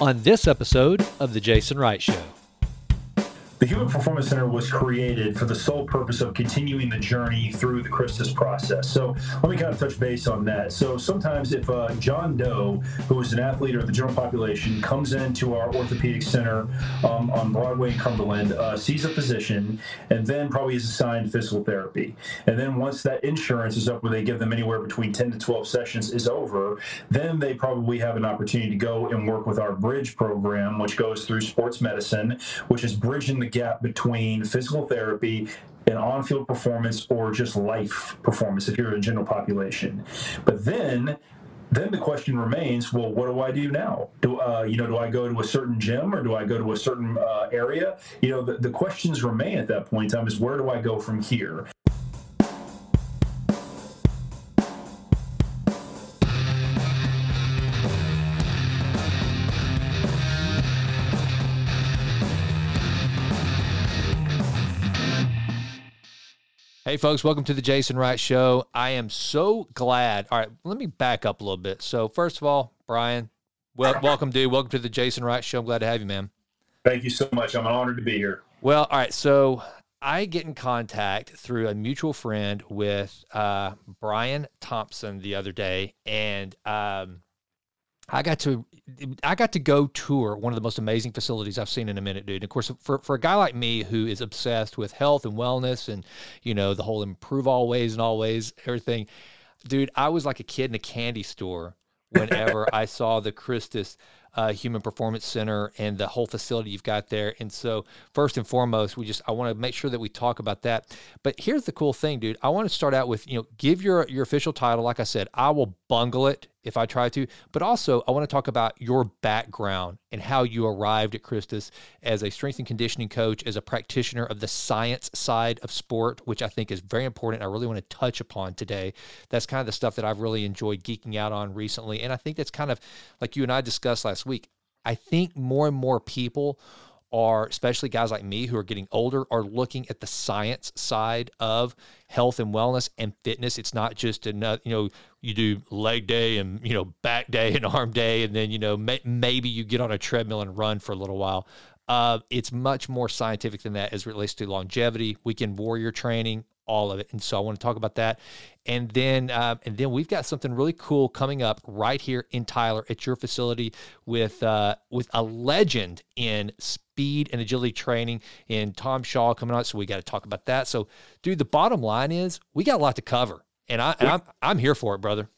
on this episode of The Jason Wright Show. The Human Performance Center was created for the sole purpose of continuing the journey through the Christus process. So let me kind of touch base on that. So sometimes if uh, John Doe, who is an athlete or the general population, comes into our orthopedic center um, on Broadway in Cumberland, uh, sees a physician, and then probably is assigned physical therapy. And then once that insurance is up where they give them anywhere between 10 to 12 sessions is over, then they probably have an opportunity to go and work with our bridge program, which goes through sports medicine, which is bridging the gap between physical therapy and on-field performance or just life performance if you're a general population. But then then the question remains well what do i do now? Do uh, you know do i go to a certain gym or do i go to a certain uh, area? You know the, the questions remain at that point in time is where do i go from here Hey, folks, welcome to the Jason Wright Show. I am so glad. All right, let me back up a little bit. So, first of all, Brian, well, welcome, dude. Welcome to the Jason Wright Show. I'm glad to have you, man. Thank you so much. I'm honored to be here. Well, all right. So, I get in contact through a mutual friend with uh, Brian Thompson the other day, and um, I got to I got to go tour one of the most amazing facilities I've seen in a minute, dude. And of course, for, for a guy like me who is obsessed with health and wellness and, you know, the whole improve always and always everything, dude, I was like a kid in a candy store whenever I saw the Christus uh, Human Performance Center and the whole facility you've got there. And so, first and foremost, we just I want to make sure that we talk about that. But here's the cool thing, dude. I want to start out with you know give your your official title. Like I said, I will bungle it if I try to. But also, I want to talk about your background and how you arrived at Christus as a strength and conditioning coach, as a practitioner of the science side of sport, which I think is very important. I really want to touch upon today. That's kind of the stuff that I've really enjoyed geeking out on recently. And I think that's kind of like you and I discussed last week. I think more and more people are, especially guys like me who are getting older, are looking at the science side of health and wellness and fitness. It's not just enough, you know, you do leg day and, you know, back day and arm day, and then, you know, may, maybe you get on a treadmill and run for a little while. Uh, it's much more scientific than that as it relates to longevity, weekend warrior training, all of it. And so I want to talk about that. And then, uh, and then we've got something really cool coming up right here in Tyler at your facility with uh, with a legend in speed and agility training in Tom Shaw coming on. So we got to talk about that. So, dude, the bottom line is we got a lot to cover, and I and I'm I'm here for it, brother.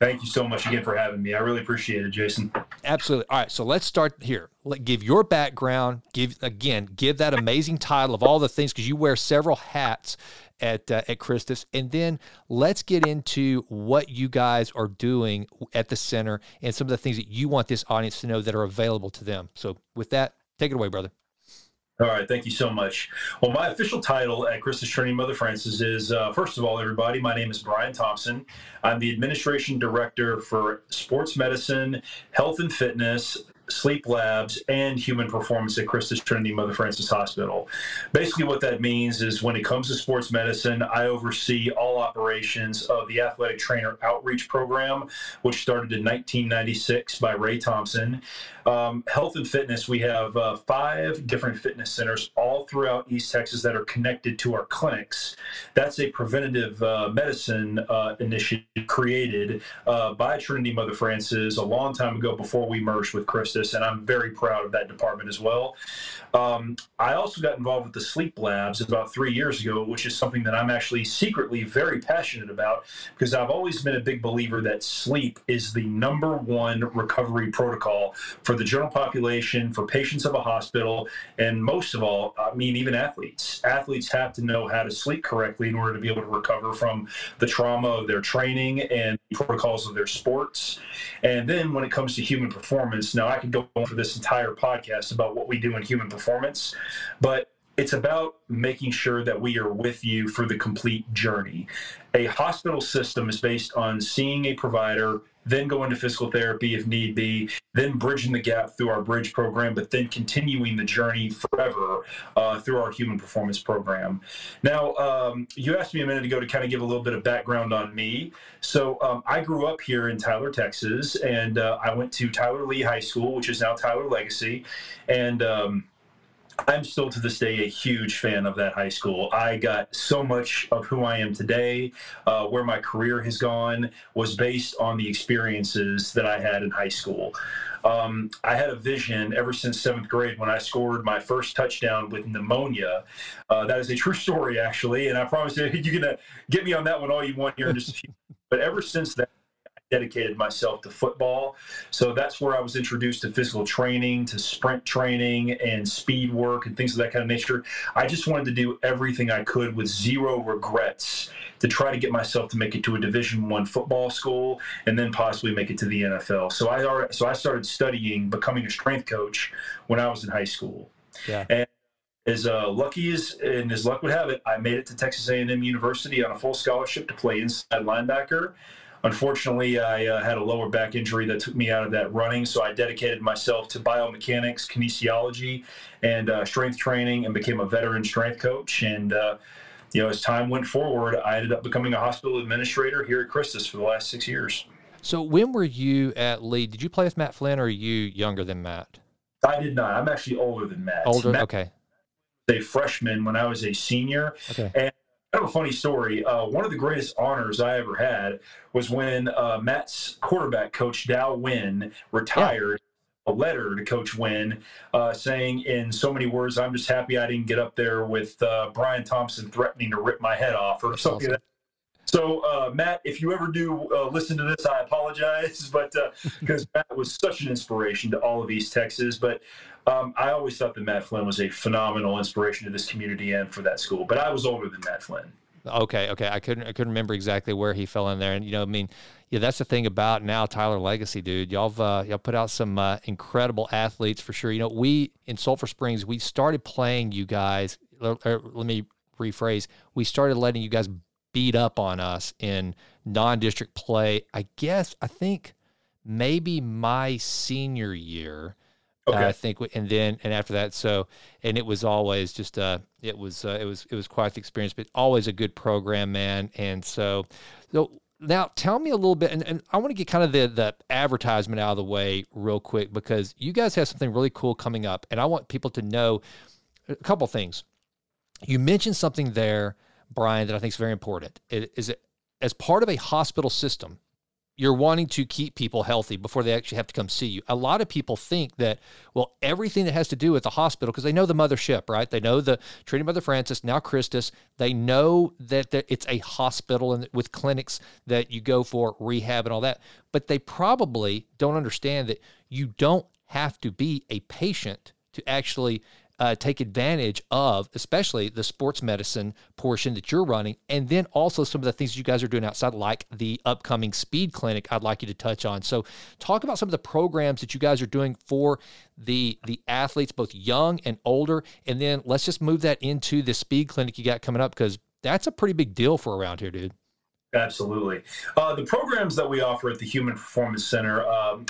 Thank you so much again for having me. I really appreciate it, Jason. Absolutely. All right, so let's start here. Let give your background. Give again, give that amazing title of all the things because you wear several hats at uh, at Christus, and then let's get into what you guys are doing at the center and some of the things that you want this audience to know that are available to them. So, with that, take it away, brother. All right, thank you so much. Well, my official title at Christus Trinity Mother Francis is, uh, first of all, everybody, my name is Brian Thompson. I'm the administration director for sports medicine, health and fitness, sleep labs, and human performance at Christus Trinity Mother Francis Hospital. Basically, what that means is when it comes to sports medicine, I oversee all operations of the athletic trainer outreach program, which started in 1996 by Ray Thompson. Um, health and fitness, we have uh, five different fitness centers all throughout East Texas that are connected to our clinics. That's a preventative uh, medicine uh, initiative created uh, by Trinity Mother Francis a long time ago before we merged with Christus, and I'm very proud of that department as well. Um, I also got involved with the sleep labs about three years ago, which is something that I'm actually secretly very passionate about because I've always been a big believer that sleep is the number one recovery protocol for the general population, for patients of a hospital, and most of all, I mean, even athletes. Athletes have to know how to sleep correctly in order to be able to recover from the trauma of their training and protocols of their sports. And then when it comes to human performance, now I could go on for this entire podcast about what we do in human performance, but it's about making sure that we are with you for the complete journey. A hospital system is based on seeing a provider then go into physical therapy if need be, then bridging the gap through our bridge program, but then continuing the journey forever uh, through our human performance program. Now, um, you asked me a minute ago to kind of give a little bit of background on me. So um, I grew up here in Tyler, Texas, and uh, I went to Tyler Lee High School, which is now Tyler Legacy, and um, I'm still to this day a huge fan of that high school. I got so much of who I am today, uh, where my career has gone, was based on the experiences that I had in high school. Um, I had a vision ever since seventh grade when I scored my first touchdown with pneumonia. Uh, that is a true story, actually, and I promise you, you're gonna get me on that one all you want here in just a few. But ever since that dedicated myself to football. So that's where I was introduced to physical training, to sprint training, and speed work and things of that kind of nature. I just wanted to do everything I could with zero regrets to try to get myself to make it to a Division One football school and then possibly make it to the NFL. So I so I started studying becoming a strength coach when I was in high school. Yeah. And as uh, lucky as and as luck would have it, I made it to Texas A&M University on a full scholarship to play inside linebacker. Unfortunately, I uh, had a lower back injury that took me out of that running, so I dedicated myself to biomechanics, kinesiology, and uh, strength training, and became a veteran strength coach. And uh, you know, as time went forward, I ended up becoming a hospital administrator here at Christus for the last six years. So, when were you at Lee? Did you play with Matt Flynn, or are you younger than Matt? I did not. I'm actually older than Matt. Older, Matt okay. A freshman when I was a senior, okay. and kind of a funny story. Uh, one of the greatest honors I ever had was when uh, Matt's quarterback coach Dow Wynn retired. Yeah. A letter to Coach Wynn uh, saying, in so many words, I'm just happy I didn't get up there with uh, Brian Thompson threatening to rip my head off or something. Awesome. So, uh, Matt, if you ever do uh, listen to this, I apologize, but because uh, Matt was such an inspiration to all of East Texas. But um, I always thought that Matt Flynn was a phenomenal inspiration to this community and for that school. But I was older than Matt Flynn. Okay, okay. I couldn't I couldn't remember exactly where he fell in there, and you know, I mean, yeah, that's the thing about now Tyler Legacy, dude. Y'all uh, y'all put out some uh, incredible athletes for sure. You know, we in Sulphur Springs, we started playing you guys. Let, let me rephrase. We started letting you guys beat up on us in non-district play. I guess I think maybe my senior year Okay. Uh, I think, and then and after that, so and it was always just uh, it was uh, it was it was quite the experience, but always a good program, man. And so, so now tell me a little bit, and, and I want to get kind of the the advertisement out of the way real quick because you guys have something really cool coming up, and I want people to know a couple things. You mentioned something there, Brian, that I think is very important. It, is it as part of a hospital system you're wanting to keep people healthy before they actually have to come see you. A lot of people think that, well, everything that has to do with the hospital, because they know the mothership, right? They know the Trinity Mother Francis, now Christus. They know that, that it's a hospital and with clinics that you go for rehab and all that. But they probably don't understand that you don't have to be a patient to actually uh, take advantage of, especially the sports medicine portion that you're running, and then also some of the things you guys are doing outside, like the upcoming speed clinic. I'd like you to touch on. So, talk about some of the programs that you guys are doing for the the athletes, both young and older, and then let's just move that into the speed clinic you got coming up because that's a pretty big deal for around here, dude. Absolutely. Uh, the programs that we offer at the Human Performance Center. Um,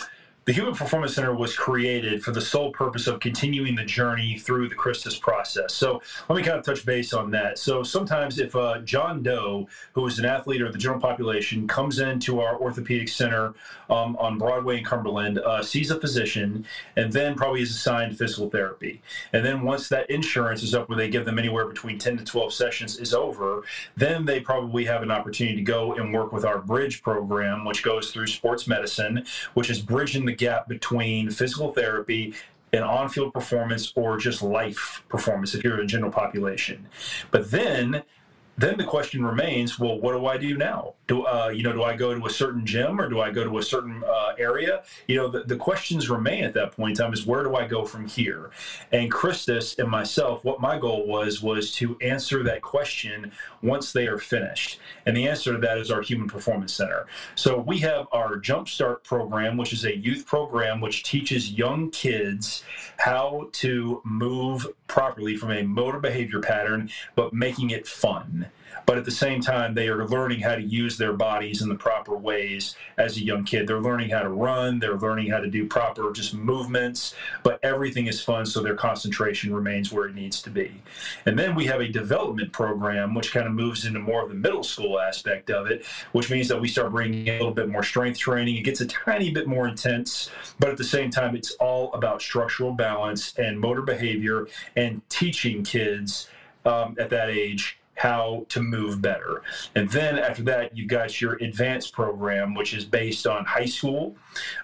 the Human Performance Center was created for the sole purpose of continuing the journey through the Christus process. So let me kind of touch base on that. So sometimes if uh, John Doe, who is an athlete or the general population, comes into our orthopedic center um, on Broadway in Cumberland, uh, sees a physician, and then probably is assigned physical therapy. And then once that insurance is up where they give them anywhere between 10 to 12 sessions is over, then they probably have an opportunity to go and work with our bridge program, which goes through sports medicine, which is bridging the gap between physical therapy and on-field performance or just life performance if you're a general population. But then then the question remains well what do i do now do uh, you know do i go to a certain gym or do i go to a certain uh, area? You know the, the questions remain at that point in time is where do i go from here? And christus and myself what my goal was was to answer that question once they are finished. And the answer to that is our human performance center. So we have our jumpstart program which is a youth program which teaches young kids how to move properly from a motor behavior pattern but making it fun but at the same time, they are learning how to use their bodies in the proper ways as a young kid. They're learning how to run, they're learning how to do proper just movements, but everything is fun, so their concentration remains where it needs to be. And then we have a development program, which kind of moves into more of the middle school aspect of it, which means that we start bringing a little bit more strength training. It gets a tiny bit more intense, but at the same time, it's all about structural balance and motor behavior and teaching kids um, at that age how to move better. And then after that, you've got your advanced program, which is based on high school.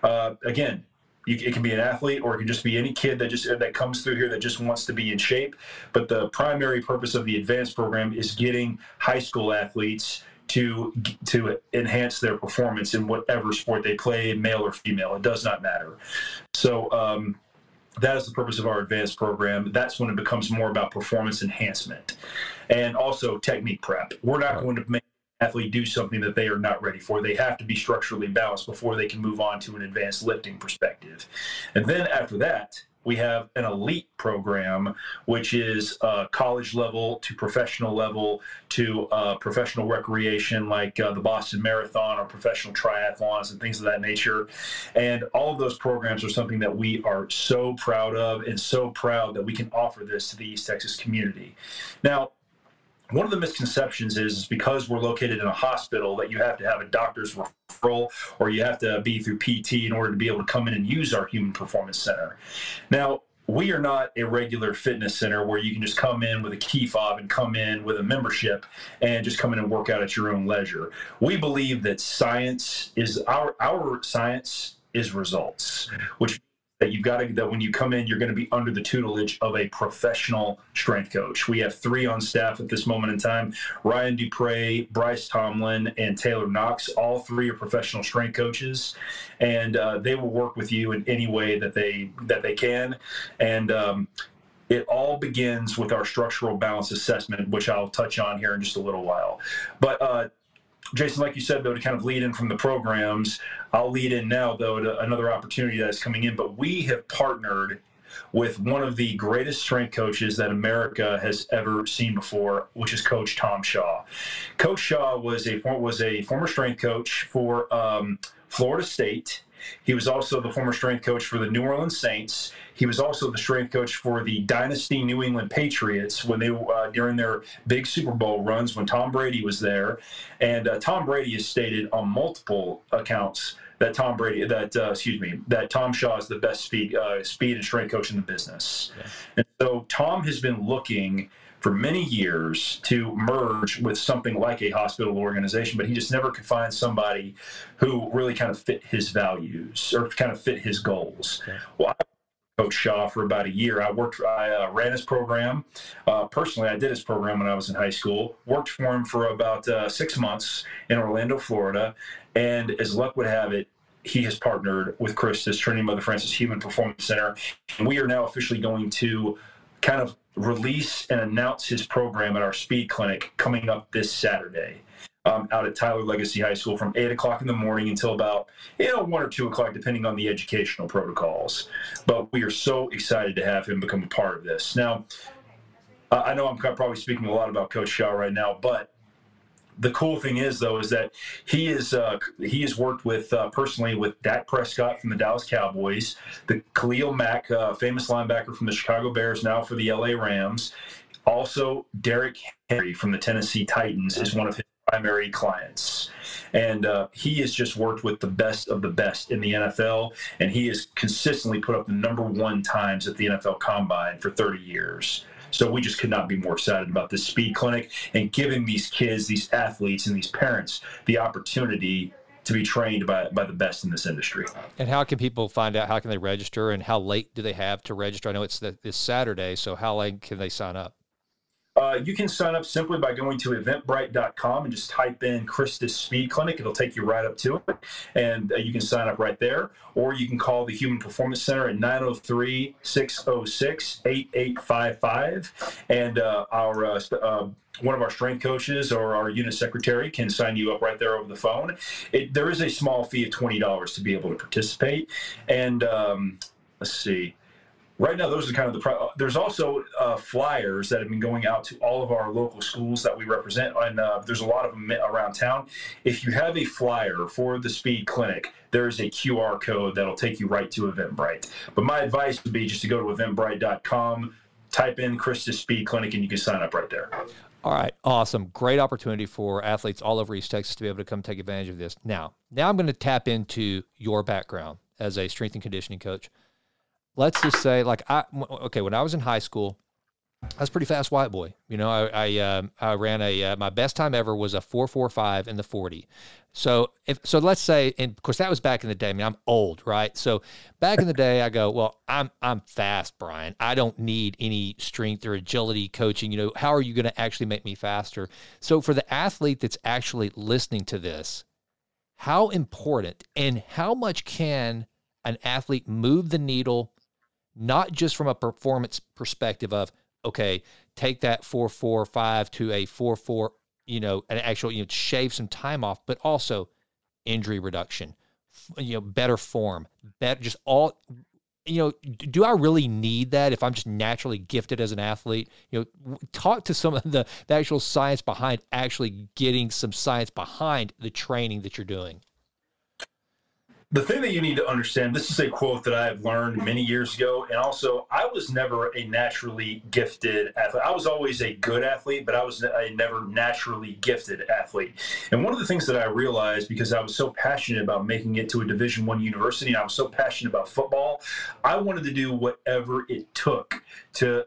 Uh, again, you, it can be an athlete or it can just be any kid that just that comes through here that just wants to be in shape. But the primary purpose of the advanced program is getting high school athletes to to enhance their performance in whatever sport they play, male or female. It does not matter. So. Um, that is the purpose of our advanced program. That's when it becomes more about performance enhancement and also technique prep. We're not right. going to make an athlete do something that they are not ready for. They have to be structurally balanced before they can move on to an advanced lifting perspective. And then after that, we have an elite program, which is uh, college level to professional level to uh, professional recreation, like uh, the Boston Marathon or professional triathlons and things of that nature. And all of those programs are something that we are so proud of and so proud that we can offer this to the East Texas community. Now, one of the misconceptions is, because we're located in a hospital that you have to have a doctor's referral or you have to be through PT in order to be able to come in and use our Human Performance Center. Now, we are not a regular fitness center where you can just come in with a key fob and come in with a membership and just come in and work out at your own leisure. We believe that science is our our science is results, which that you've got to that when you come in you're going to be under the tutelage of a professional strength coach. We have three on staff at this moment in time ryan dupre bryce tomlin and taylor knox. All three are professional strength coaches and uh, they will work with you in any way that they that they can. And um, it all begins with our structural balance assessment, which I'll touch on here in just a little while. But uh, Jason, like you said, though, to kind of lead in from the programs, I'll lead in now, though, to another opportunity that's coming in. But we have partnered with one of the greatest strength coaches that America has ever seen before, which is Coach Tom Shaw. Coach Shaw was a was a former strength coach for um, Florida State. He was also the former strength coach for the New Orleans Saints. He was also the strength coach for the dynasty New England Patriots when they uh, during their big Super Bowl runs when Tom Brady was there. And uh, Tom Brady has stated on multiple accounts that Tom Brady, that uh, excuse me, that Tom Shaw is the best speed uh, speed and strength coach in the business. Yeah. And so Tom has been looking for many years to merge with something like a hospital organization, but he just never could find somebody who really kind of fit his values or kind of fit his goals. Okay. Well, I Coach Shaw for about a year. I worked, I uh, ran his program. Uh, personally, I did his program when I was in high school. Worked for him for about uh, six months in Orlando, Florida. And as luck would have it, he has partnered with Chris, Christus, Trinity Mother Francis Human Performance Center. And we are now officially going to kind of release and announce his program at our speed clinic coming up this Saturday um, out at Tyler Legacy High School from 8 o'clock in the morning until about, you know, 1 or 2 o'clock, depending on the educational protocols. But we are so excited to have him become a part of this. Now, I know I'm probably speaking a lot about Coach Shaw right now, but the cool thing is though is that he is uh, he has worked with uh, personally with Dak Prescott from the Dallas Cowboys, the Khalil Mack, uh, famous linebacker from the Chicago Bears, now for the LA Rams. Also, Derrick Henry from the Tennessee Titans is one of his primary clients. And uh, he has just worked with the best of the best in the NFL, and he has consistently put up the number one times at the NFL Combine for 30 years. So we just could not be more excited about this speed clinic and giving these kids, these athletes, and these parents the opportunity to be trained by, by the best in this industry. And how can people find out? How can they register? And how late do they have to register? I know it's this Saturday, so how late can they sign up? Uh, you can sign up simply by going to eventbrite.com and just type in Christus Speed Clinic. It'll take you right up to it, and uh, you can sign up right there. Or you can call the Human Performance Center at 903 606 8855. And uh, our uh, uh, one of our strength coaches or our unit secretary can sign you up right there over the phone. It, there is a small fee of $20 to be able to participate. And um, let's see right now those are kind of the pro- there's also uh, flyers that have been going out to all of our local schools that we represent and uh, there's a lot of them around town if you have a flyer for the speed clinic there's a qr code that'll take you right to eventbrite but my advice would be just to go to eventbrite.com type in christus speed clinic and you can sign up right there all right, awesome. Great opportunity for athletes all over East Texas to be able to come take advantage of this. Now, now I'm going to tap into your background as a strength and conditioning coach let's just say like I okay when I was in high school, I was pretty fast white boy. You know, I I, um, I ran a uh, my best time ever was a four four five in the forty. So if so, let's say, and of course that was back in the day. I mean, I'm old, right? So back in the day, I go, well, I'm I'm fast, Brian. I don't need any strength or agility coaching. You know, how are you going to actually make me faster? So for the athlete that's actually listening to this, how important and how much can an athlete move the needle not just from a performance perspective of okay, take that four four five to a four four, you know, an actual you know shave some time off, but also injury reduction, you know, better form, better just all. You know, do I really need that if I'm just naturally gifted as an athlete? You know, talk to some of the, the actual science behind actually getting some science behind the training that you're doing the thing that you need to understand this is a quote that i have learned many years ago and also i was never a naturally gifted athlete. I was always a good athlete but i was a never naturally gifted athlete. And one of the things that i realized because i was so passionate about making it to a division one university and i was so passionate about football i wanted to do whatever it took to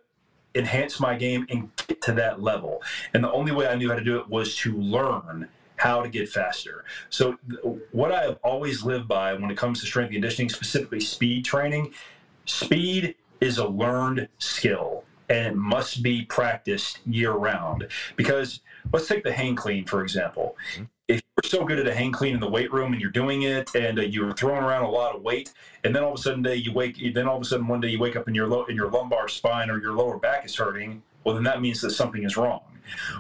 enhance my game and get to that level. And the only way i knew how to do it was to learn how to get faster. So, what I have always lived by when it comes to strength and conditioning, specifically speed training, speed is a learned skill and it must be practiced year round. Because let's take the hang clean, for example. Mm-hmm. If you're so good at a hang clean in the weight room and you're doing it and uh, you're throwing around a lot of weight, and then all of a sudden day you wake, then all of a sudden one day you wake up in your low, in your lumbar spine or your lower back is hurting, well then that means that something is wrong.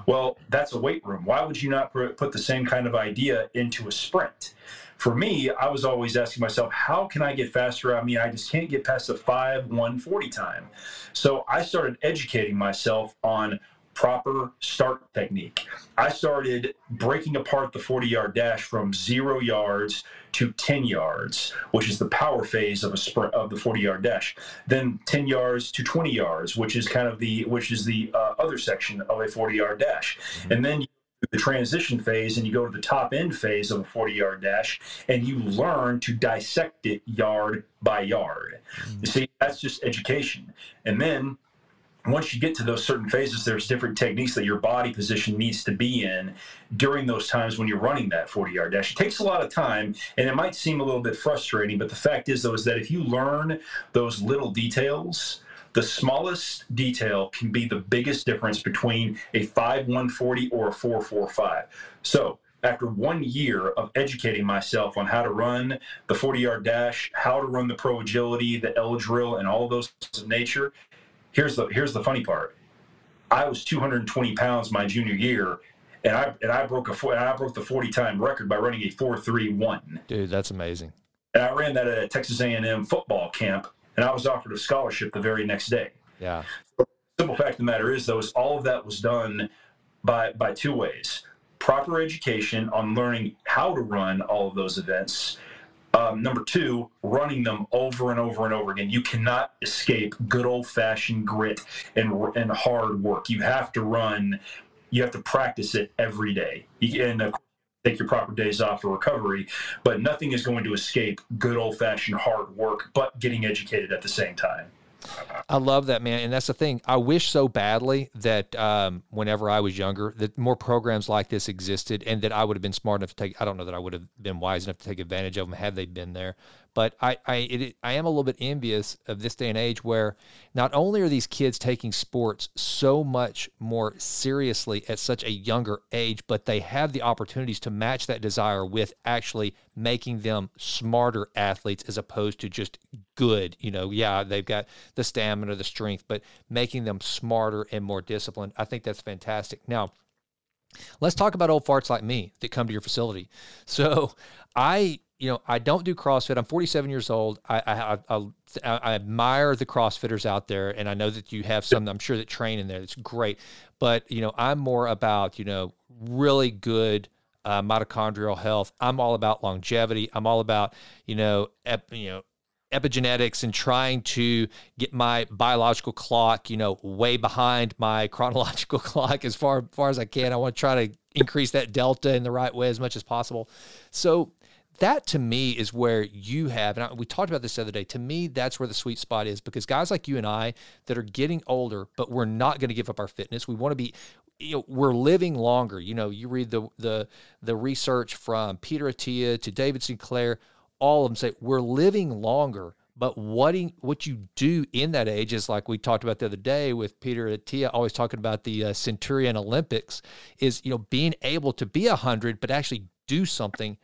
Well, that's a weight room. Why would you not put the same kind of idea into a sprint? For me, I was always asking myself, how can I get faster? I mean, I just can't get past the 5 140 time. So I started educating myself on proper start technique. I started breaking apart the 40 yard dash from zero yards to 10 yards, which is the power phase of a sprint of the 40 yard dash. Then 10 yards to 20 yards, which is kind of the which is the uh, other section of a 40 yard dash. Mm-hmm. And then the transition phase and you go to the top end phase of a 40 yard dash and you learn to dissect it yard by yard. Mm-hmm. You see, that's just education. And then once you get to those certain phases, there's different techniques that your body position needs to be in during those times when you're running that 40 yard dash. It takes a lot of time and it might seem a little bit frustrating, but the fact is, though, is that if you learn those little details, the smallest detail can be the biggest difference between a 5 140 or a 445. So, after one year of educating myself on how to run the 40 yard dash, how to run the pro agility, the L drill, and all those of nature, here's the here's the funny part. I was 220 pounds my junior year, and I and I broke a I broke the 40 time record by running a 4.31. Dude, that's amazing. And I ran that at a Texas A&M football camp, and I was offered a scholarship the very next day. Yeah. So, simple fact of the matter is, though, is all of that was done by by two ways: proper education on learning how to run all of those events, um, number two, running them over and over and over again. You cannot escape good old fashioned grit and, and hard work. You have to run, you have to practice it every day. And of course, take your proper days off for recovery, but nothing is going to escape good old fashioned hard work, but getting educated at the same time. I love that, man. And that's the thing. I wish so badly that um, whenever I was younger, that more programs like this existed and that I would have been smart enough to take, I don't know that I would have been wise enough to take advantage of them had they been there. But I, I, it, I am a little bit envious of this day and age where not only are these kids taking sports so much more seriously at such a younger age, but they have the opportunities to match that desire with actually making them smarter athletes as opposed to just good. You know, yeah, they've got the stamina, the strength, but making them smarter and more disciplined. I think that's fantastic. Now, Let's talk about old farts like me that come to your facility. So, I you know, I don't do CrossFit. I'm 47 years old. I, I, I, I, admire the CrossFitters out there, and I know that you have some. I'm sure that train in there. It's great, but you know, I'm more about you know really good uh, mitochondrial health. I'm all about longevity. I'm all about you know, ep, you know, epigenetics and trying to get my biological clock, you know, way behind my chronological clock as far, far as I can. I want to try to increase that delta in the right way as much as possible. So that to me is where you have, and I, we talked about this the other day. To me, that's where the sweet spot is because guys like you and I that are getting older, but we're not going to give up our fitness. We want to be, you know, we're living longer. You know, you read the the the research from Peter Attia to David Sinclair. All of them say we're living longer, but what what you do in that age is like we talked about the other day with Peter Attia, always talking about the uh, Centurion Olympics, is you know being able to be a hundred, but actually do something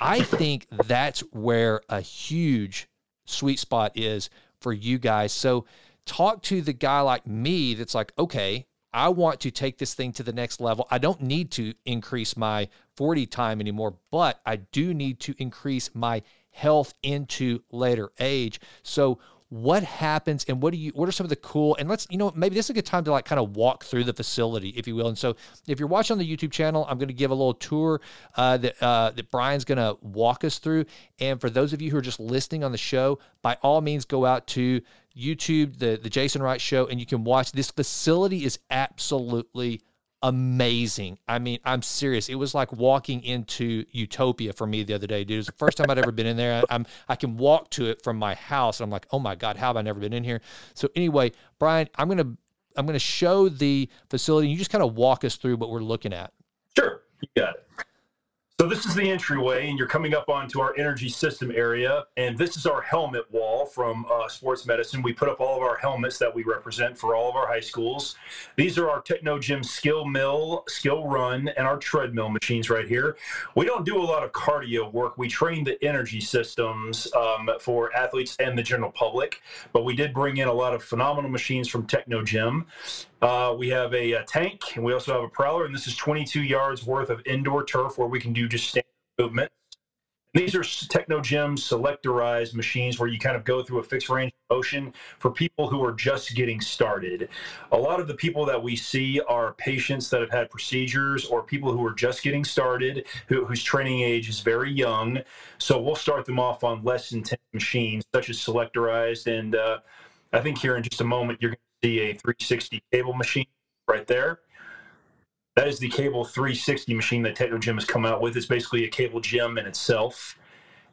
I think that's where a huge sweet spot is for you guys. So talk to the guy like me that's like, okay, I want to take this thing to the next level. I don't need to increase my 40 time anymore, but I do need to increase my health into later age. So what happens and what do you what are some of the cool and let's you know maybe this is a good time to like kind of walk through the facility if you will. And so if you're watching on the youtube channel i'm going to give a little tour uh, that uh, that brian's going to walk us through. And for those of you who are just listening on the show by all means go out to youtube the the jason wright show and you can watch. This facility is absolutely amazing. I mean, I'm serious. It was like walking into utopia for me the other day, dude. It was the first time I'd ever been in there. I'm I can walk to it from my house, and I'm like, oh my god, how have I never been in here? So anyway, Brian, I'm gonna I'm gonna show the facility. You just kind of walk us through what we're looking at. Sure, you got it. So this is the entryway, and you're coming up onto our energy system area. And this is our helmet wall from uh, sports medicine. We put up all of our helmets that we represent for all of our high schools. These are our Technogym Skill Mill, Skill Run, and our treadmill machines right here. We don't do a lot of cardio work. We train the energy systems um, for athletes and the general public, but we did bring in a lot of phenomenal machines from Technogym. Uh, we have a, a, tank, and we also have a prowler, and this is 22 yards worth of indoor turf where we can do just standard movement. These are Technogym selectorized machines where you kind of go through a fixed range of motion for people who are just getting started. A lot of the people that we see are patients that have had procedures or people who are just getting started, who, whose training age is very young. So we'll start them off on less intense machines, such as selectorized. And uh, I think here in just a moment, you're going see a 360 cable machine right there. That is the cable 360 machine that Technogym has come out with. It's basically a cable gym in itself.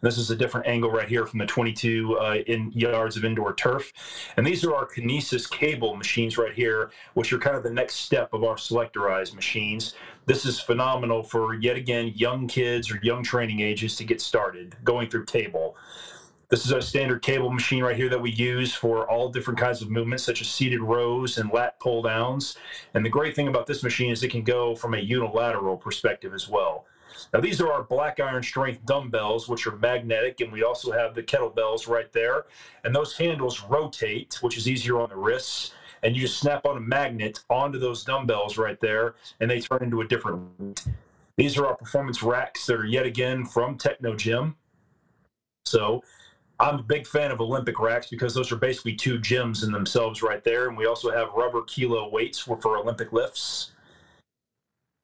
This is a different angle right here from the 22 uh, in yards of indoor turf. And these are our Kinesis cable machines right here, which are kind of the next step of our selectorized machines. This is phenomenal for, yet again, young kids or young training ages to get started going through cable. This is a standard cable machine right here that we use for all different kinds of movements, such as seated rows and lat pull downs. And the great thing about this machine is it can go from a unilateral perspective as well. Now, these are our black iron strength dumbbells, which are magnetic, and we also have the kettlebells right there. And those handles rotate, which is easier on the wrists. And you just snap on a magnet onto those dumbbells right there, and they turn into a different. These are our performance racks that are yet again from Technogym. So I'm a big fan of Olympic racks because those are basically two gyms in themselves right there. And we also have rubber kilo weights for, for Olympic lifts.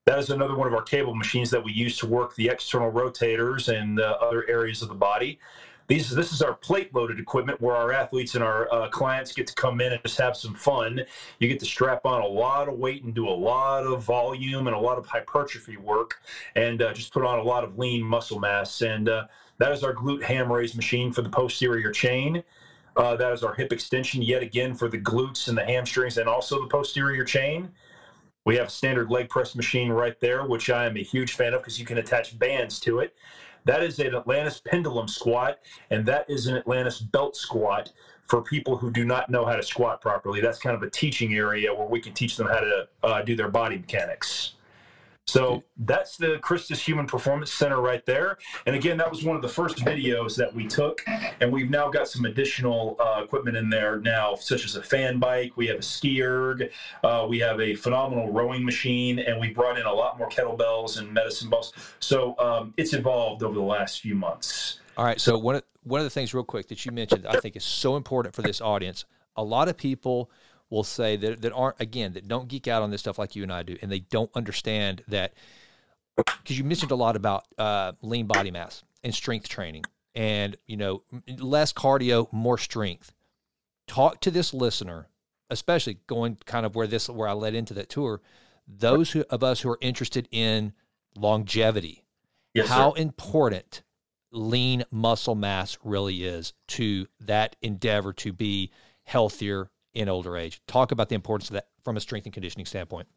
That is another one of our cable machines that we use to work the external rotators and uh, other areas of the body. These, this is our plate loaded equipment where our athletes and our uh, clients get to come in and just have some fun. You get to strap on a lot of weight and do a lot of volume and a lot of hypertrophy work and uh, just put on a lot of lean muscle mass. And uh, that is our glute ham raise machine for the posterior chain. Uh, that is our hip extension yet again for the glutes and the hamstrings and also the posterior chain. We have a standard leg press machine right there, which I am a huge fan of because you can attach bands to it. That is an Atlantis pendulum squat, and that is an Atlantis belt squat for people who do not know how to squat properly. That's kind of a teaching area where we can teach them how to uh, do their body mechanics. So that's the Christus Human Performance Center right there. And again, that was one of the first videos that we took. And we've now got some additional uh, equipment in there now, such as a fan bike. We have a ski erg. Uh, we have a phenomenal rowing machine. And we brought in a lot more kettlebells and medicine balls. So um, it's evolved over the last few months. All right. So one of, one of the things, real quick, that you mentioned, I think is so important for this audience. A lot of people will say that, that aren't again that don't geek out on this stuff like you and I do, and they don't understand that because you mentioned a lot about uh, lean body mass and strength training, and you know less cardio, more strength. Talk to this listener, especially going kind of where this where I led into that tour. Those who, of us who are interested in longevity, yes, how sir. important lean muscle mass really is to that endeavor to be healthier in older age. Talk about the importance of that from a strength and conditioning standpoint.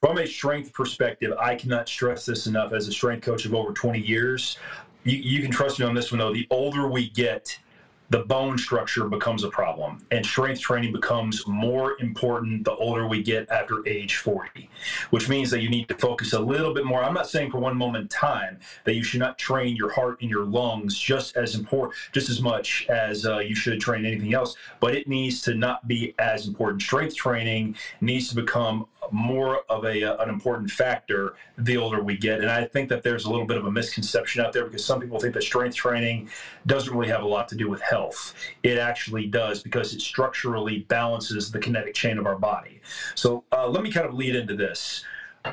From a strength perspective, I cannot stress this enough as a strength coach of over 20 years. You, you can trust me on this one, though. The older we get, the bone structure becomes a problem and strength training becomes more important the older we get after age 40 which means that you need to focus a little bit more. I'm not saying for one moment in time that you should not train your heart and your lungs just as important just as much as uh, you should train anything else but it needs to not be as important. Strength training needs to become more of a, uh, an important factor the older we get. And I think that there's a little bit of a misconception out there because some people think that strength training doesn't really have a lot to do with health. It actually does because it structurally balances the kinetic chain of our body. So uh, let me kind of lead into this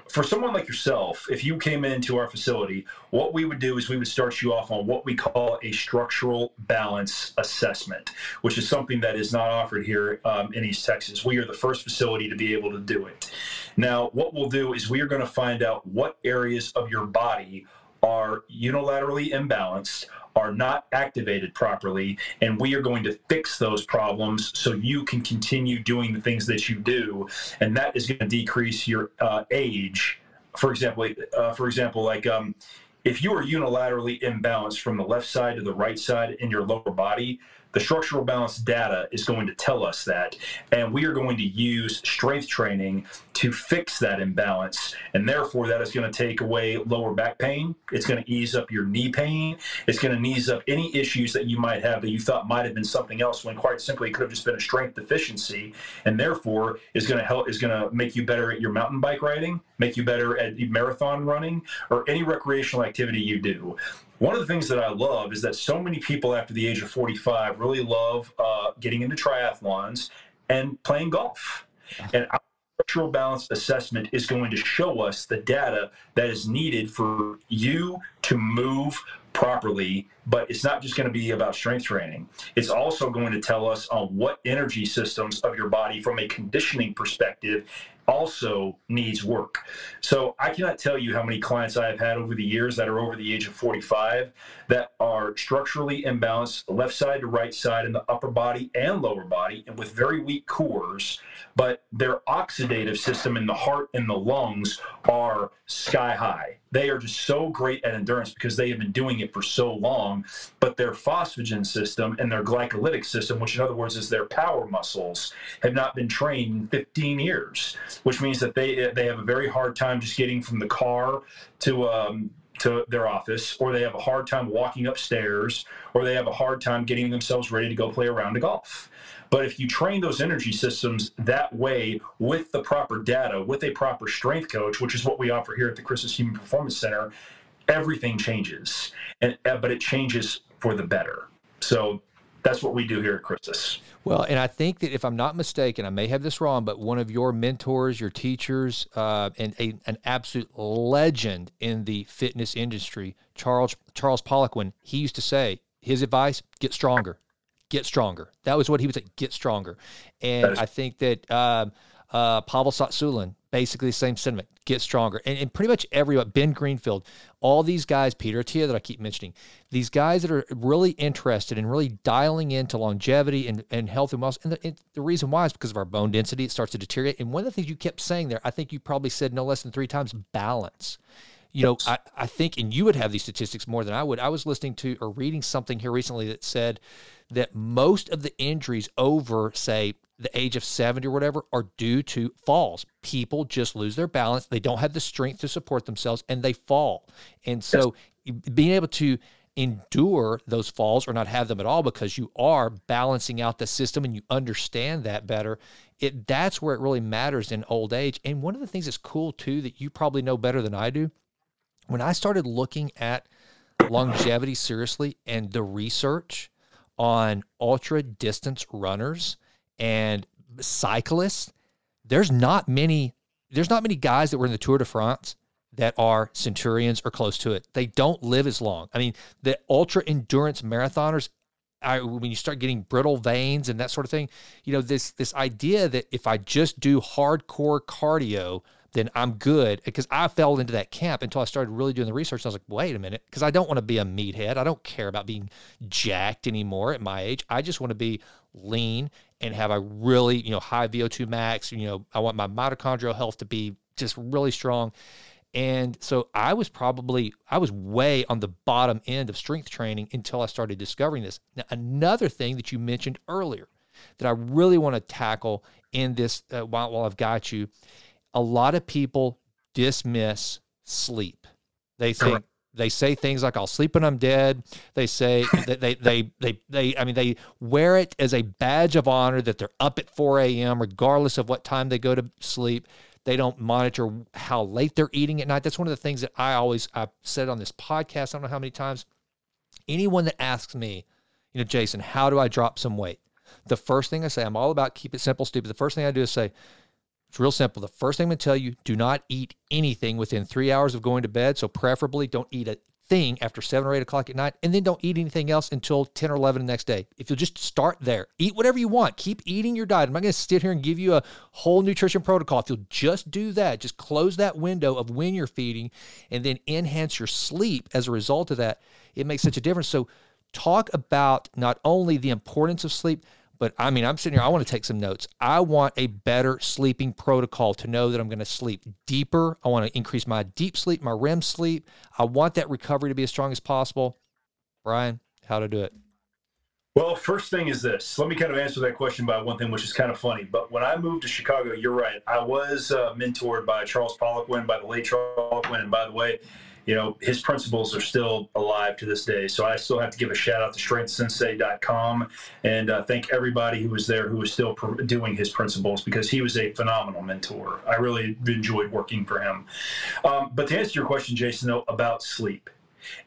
for someone like yourself, if you came into our facility, what we would do is we would start you off on what we call a structural balance assessment, which is something that is not offered here um, in East Texas. We are the first facility to be able to do it. Now, what we'll do is we are going to find out what areas of your body are unilaterally imbalanced, are not activated properly, and we are going to fix those problems so you can continue doing the things that you do, and that is going to decrease your uh, age. For example, uh, for example, like um, if you are unilaterally imbalanced from the left side to the right side in your lower body, the structural balance data is going to tell us that, and we are going to use strength training to fix that imbalance. And therefore, that is going to take away lower back pain. It's going to ease up your knee pain. It's going to ease up any issues that you might have that you thought might have been something else when quite simply it could have just been a strength deficiency. And therefore, is going to help, is going to make you better at your mountain bike riding, make you better at marathon running, or any recreational activity you do one of the things that I love is that so many people after the age of 45 really love uh, getting into triathlons and playing golf. And our structural balance assessment is going to show us the data that is needed for you to move properly but it's not just going to be about strength training it's also going to tell us on what energy systems of your body from a conditioning perspective also needs work. So I cannot tell you how many clients I have had over the years that are over the age of 45 that are structurally imbalanced, left side to right side in the upper body and lower body, and with very weak cores, but their oxidative system in the heart and the lungs are sky high. They are just so great at endurance because they have been doing it for so long, but their phosphagen system and their glycolytic system, which in other words is their power muscles, have not been trained in 15 years which means that they they have a very hard time just getting from the car to um, to their office, or they have a hard time walking upstairs, or they have a hard time getting themselves ready to go play a round of golf. But if you train those energy systems that way with the proper data, with a proper strength coach, which is what we offer here at the Christus Human Performance Center, everything changes, and uh, but it changes for the better. So that's what we do here at Christus. Well, and I think that if I'm not mistaken, I may have this wrong, but one of your mentors, your teachers, uh, and a, an absolute legend in the fitness industry, Charles Charles Poliquin, he used to say his advice: get stronger, get stronger. That was what he would say: get stronger. And I think that um, uh, Pavel Tsatsouline, basically the same sentiment. Get stronger. And, and pretty much everyone, uh, Ben Greenfield, all these guys, Peter Attia that I keep mentioning, these guys that are really interested in really dialing into longevity and, and health and wellness. And the, and the reason why is because of our bone density. It starts to deteriorate. And one of the things you kept saying there, I think you probably said no less than three times balance. you know, I, I think, and you would have these statistics more than I would. I was listening to or reading something here recently that said that most of the injuries over, say, the age of 70 or whatever are due to falls. People just lose their balance. They don't have the strength to support themselves and they fall. And so being able to endure those falls or not have them at all because you are balancing out the system and you understand that better it that's where it really matters in old age and one of the things that's cool too that you probably know better than I do when I started looking at longevity seriously and the research on ultra distance runners and cyclists, there's not many there's not many guys that were in the Tour de France that are centurions or close to it. They don't live as long. I mean, the ultra endurance marathoners I, when you start getting brittle veins and that sort of thing, you know, this this idea that if I just do hardcore cardio, then I'm good. Because I fell into that camp until I started really doing the research. I was like, wait a minute, because I don't want to be a meathead. I don't care about being jacked anymore at my age. I just want to be lean and have a really, you know, high VO2 max. You know, I want my mitochondrial health to be just really strong. And so I was probably I was way on the bottom end of strength training until I started discovering this. Now, another thing that you mentioned earlier that I really want to tackle in this uh, while, while I've got you a lot of people dismiss sleep. They think. They say things like "I'll sleep when I'm dead." They say that they, they they they I mean they wear it as a badge of honor that they're up at 4 a.m. regardless of what time they go to sleep. They don't monitor how late they're eating at night. That's one of the things that I always I've said on this podcast. I don't know how many times. Anyone that asks me, you know, Jason, how do I drop some weight? The first thing I say, I'm all about keep it simple, stupid. The first thing I do is say, it's real simple. The first thing I'm going to tell you do not eat anything within three hours of going to bed. So, preferably, don't eat a thing after seven or eight o'clock at night, and then don't eat anything else until 10 or 11 the next day. If you'll just start there, eat whatever you want, keep eating your diet. I'm not going to sit here and give you a whole nutrition protocol. If you'll just do that, just close that window of when you're feeding and then enhance your sleep as a result of that, it makes such a difference. So, talk about not only the importance of sleep, but I mean, I'm sitting here, I want to take some notes. I want a better sleeping protocol to know that I'm going to sleep deeper. I want to increase my deep sleep, my REM sleep. I want that recovery to be as strong as possible. Brian, how to do it? Well, first thing is this. Let me kind of answer that question by one thing, which is kind of funny. But when I moved to Chicago, you're right. I was uh, mentored by Charles Poliquin, by the late Charles Poliquin. And by the way, you know, his principles are still alive to this day. So I still have to give a shout out to strengthsensei.com and uh, thank everybody who was there who was still pr- doing his principles because he was a phenomenal mentor. I really enjoyed working for him. Um, but to answer your question, Jason, though, about sleep.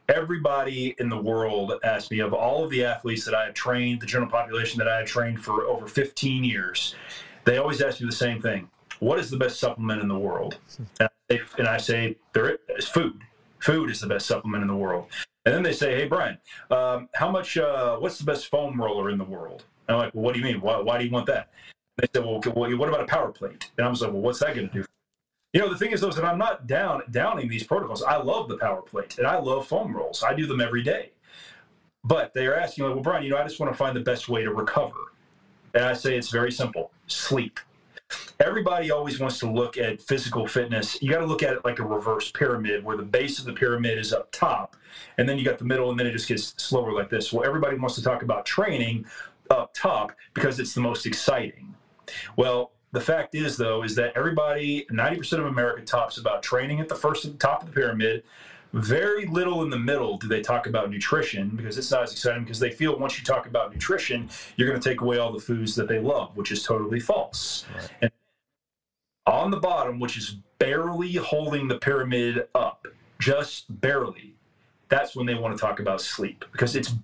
Everybody in the world asked me of all of the athletes that I have trained, the general population that I have trained for over 15 years, they always ask me the same thing. What is the best supplement in the world? And I say, and I say there is food food is the best supplement in the world. And then they say, hey, Brian, um, how much, uh, what's the best foam roller in the world? And I'm like, well, what do you mean? Why, why do you want that? And they said, well, well, what about a power plate? And I was like, well, what's that going to do? You know, the thing is, though, is that I'm not down downing these protocols. I love the power plate and I love foam rolls. I do them every day. But they are asking, like, well, Brian, you know, I just want to find the best way to recover. And I say it's very simple sleep everybody always wants to look at physical fitness. You got to look at it like a reverse pyramid where the base of the pyramid is up top and then you got the middle and then it just gets slower like this. Well, everybody wants to talk about training up top because it's the most exciting. Well, the fact is though is that everybody 90% of America talks about training at the first top of the pyramid. Very little in the middle do they talk about nutrition because it's not as exciting because they feel once you talk about nutrition, you're going to take away all the foods that they love, which is totally false. Right. And on the bottom, which is barely holding the pyramid up, just barely, that's when they want to talk about sleep because it's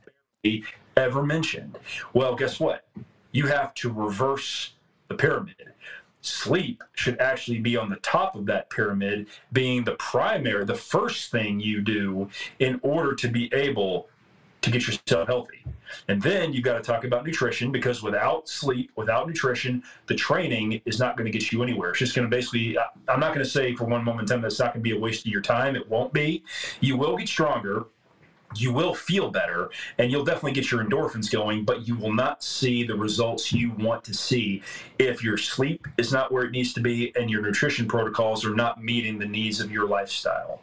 barely ever mentioned. Well, guess what? You have to reverse the pyramid. Sleep should actually be on the top of that pyramid, being the primary, the first thing you do in order to be able to get yourself healthy. And then you've got to talk about nutrition because without sleep, without nutrition, the training is not going to get you anywhere. It's just going to basically, I'm not going to say for one moment in time that's not going to be a waste of your time. It won't be. You will get stronger. You will feel better and you'll definitely get your endorphins going, but you will not see the results you want to see if your sleep is not where it needs to be and your nutrition protocols are not meeting the needs of your lifestyle.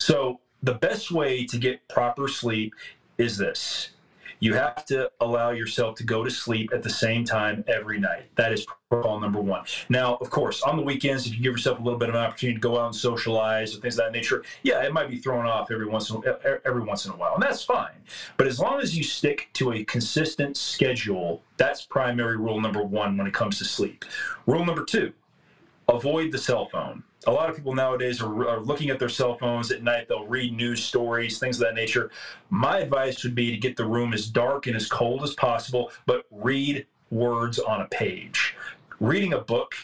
So, the best way to get proper sleep is this you have to allow yourself to go to sleep at the same time every night. That is protocol number one. Now, of course, on the weekends, if you give yourself a little bit of an opportunity to go out and socialize or things of that nature, yeah, it might be thrown off every once in every once in a while, and that's fine. But as long as you stick to a consistent schedule, that's primary rule number one when it comes to sleep. Rule number two: avoid the cell phone a lot of people nowadays are, are, looking at their cell phones at night. They'll read news stories, things of that nature. My advice would be to get the room as dark and as cold as possible, but read words on a page. Reading a book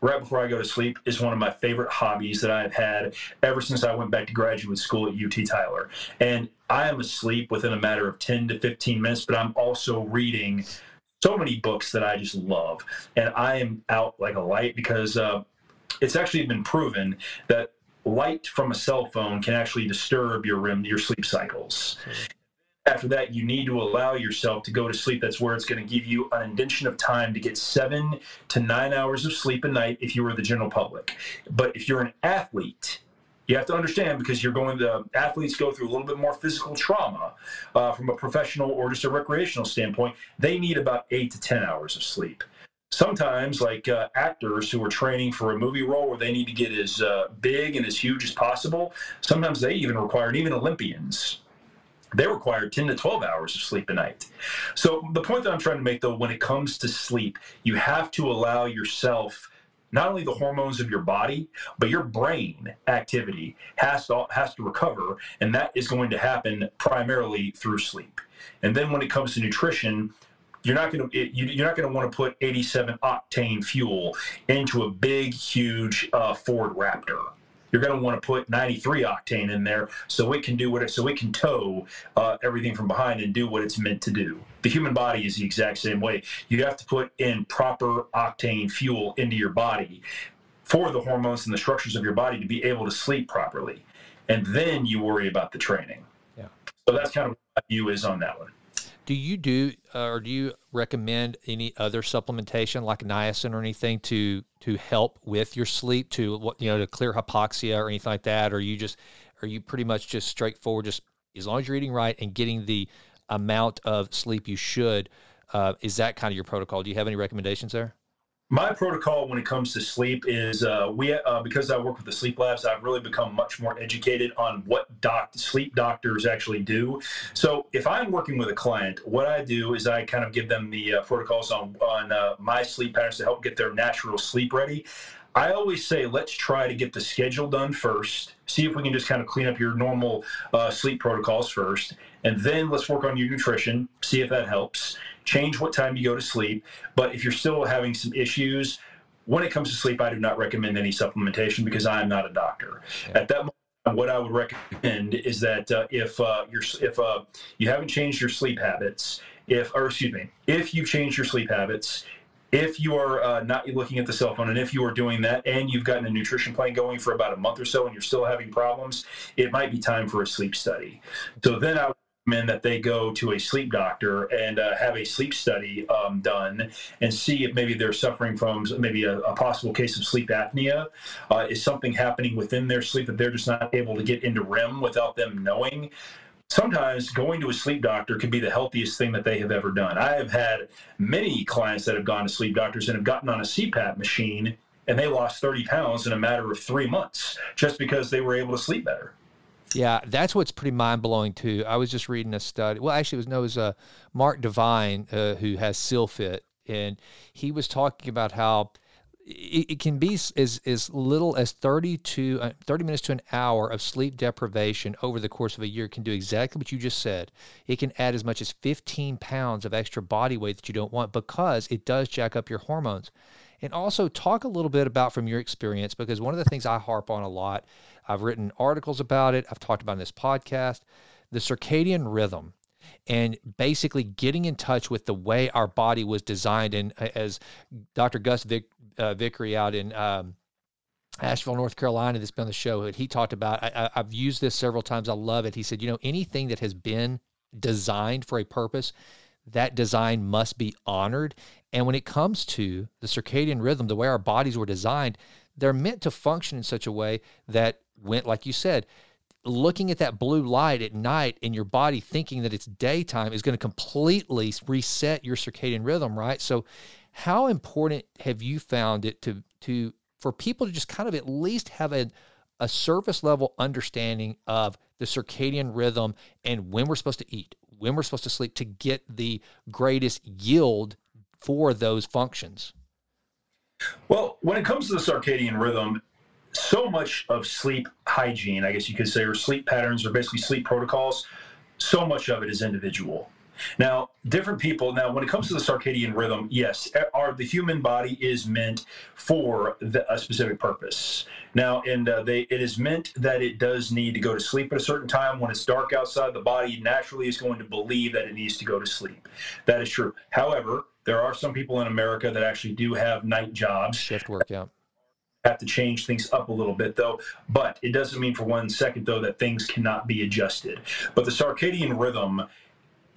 right before I go to sleep is one of my favorite hobbies that I've had ever since I went back to graduate school at UT Tyler. And I am asleep within a matter of 10 to 15 minutes, but I'm also reading so many books that I just love. And I am out like a light because uh, it's actually been proven that light from a cell phone can actually disturb your your sleep cycles. After that, you need to allow yourself to go to sleep. That's where it's going to give you an indention of time to get seven to nine hours of sleep a night if you were the general public. But if you're an athlete, you have to understand because you're going to athletes go through a little bit more physical trauma uh, from a professional or just a recreational standpoint. They need about eight to 10 hours of sleep sometimes like uh, actors who are training for a movie role where they need to get as uh, big and as huge as possible sometimes they even require even olympians they require 10 to 12 hours of sleep a night so the point that i'm trying to make though when it comes to sleep you have to allow yourself not only the hormones of your body, but your brain activity has to has to recover, and that is going to happen primarily through sleep. And then when it comes to nutrition, you're not going to you're not going to want to put 87 octane fuel into a big huge uh, Ford Raptor. You're going to want to put 93 octane in there so it can do what it so it can tow uh, everything from behind and do what it's meant to do. The human body is the exact same way. You have to put in proper octane fuel into your body for the hormones and the structures of your body to be able to sleep properly, and then you worry about the training. Yeah. So that's kind of what my view is on that one. Do you do uh, or do you recommend any other supplementation like niacin or anything to to help with your sleep to what you know to clear hypoxia or anything like that? Or you just are you pretty much just straightforward, just as long as you're eating right and getting the amount of sleep you should? Uh, is that kind of your protocol? Do you have any recommendations there? My protocol when it comes to sleep is uh, we uh, because I work with the sleep labs, I've really become much more educated on what doc sleep doctors actually do. So if I'm working with a client, what I do is I kind of give them the uh, protocols on on uh, my sleep patterns to help get their natural sleep ready. I always say, let's try to get the schedule done first. See if we can just kind of clean up your normal uh, sleep protocols first. And then let's work on your nutrition, see if that helps. Change what time you go to sleep. But if you're still having some issues, when it comes to sleep, I do not recommend any supplementation because I am not a doctor. Yeah. At that moment, what I would recommend is that uh, if uh, you're if uh, you haven't changed your sleep habits, if or excuse me, if you've changed your sleep habits, if you are uh, not looking at the cell phone and if you are doing that and you've gotten a nutrition plan going for about a month or so and you're still having problems, it might be time for a sleep study. So then I would recommend that they go to a sleep doctor and uh, have a sleep study um, done and see if maybe they're suffering from maybe a, a possible case of sleep apnea. Uh, is something happening within their sleep that they're just not able to get into REM without them knowing? sometimes going to a sleep doctor can be the healthiest thing that they have ever done. I have had many clients that have gone to sleep doctors and have gotten on a CPAP machine and they lost 30 pounds in a matter of three months just because they were able to sleep better. Yeah, that's what's pretty mind blowing too. I was just reading a study. Well, actually, it was no, it was uh, Mark Divine uh, who has SealFit, and he was talking about how it, it can be as, as little as 30 to uh, 30 minutes to an hour of sleep deprivation over the course of a year can do exactly what you just said. It can add as much as 15 pounds of extra body weight that you don't want because it does jack up your hormones. And also talk a little bit about from your experience because one of the things I harp on a lot, I've written articles about it, I've talked about in this podcast, the circadian rhythm and basically getting in touch with the way our body was designed. And as Dr. Gus Vic, uh, Vickery out in um, Asheville, North Carolina, that's been on the show, he talked about, I, I've used this several times. I love it. He said, you know, anything that has been designed for a purpose, that design must be honored. And when it comes to the circadian rhythm, the way our bodies were designed, they're meant to function in such a way that went, like you said, looking at that blue light at night in your body thinking that it's daytime is going to completely reset your circadian rhythm right so how important have you found it to to for people to just kind of at least have a a surface level understanding of the circadian rhythm and when we're supposed to eat when we're supposed to sleep to get the greatest yield for those functions well when it comes to the circadian rhythm so much of sleep hygiene, I guess you could say, or sleep patterns, or basically sleep protocols, so much of it is individual. Now, different people. Now, when it comes to the circadian rhythm, yes, our the human body is meant for the, a specific purpose. Now, and uh, they it is meant that it does need to go to sleep at a certain time. When it's dark outside, the body naturally is going to believe that it needs to go to sleep. That is true. However, there are some people in America that actually do have night jobs, shift work, yeah have to change things up a little bit though but it doesn't mean for one second though that things cannot be adjusted but the circadian rhythm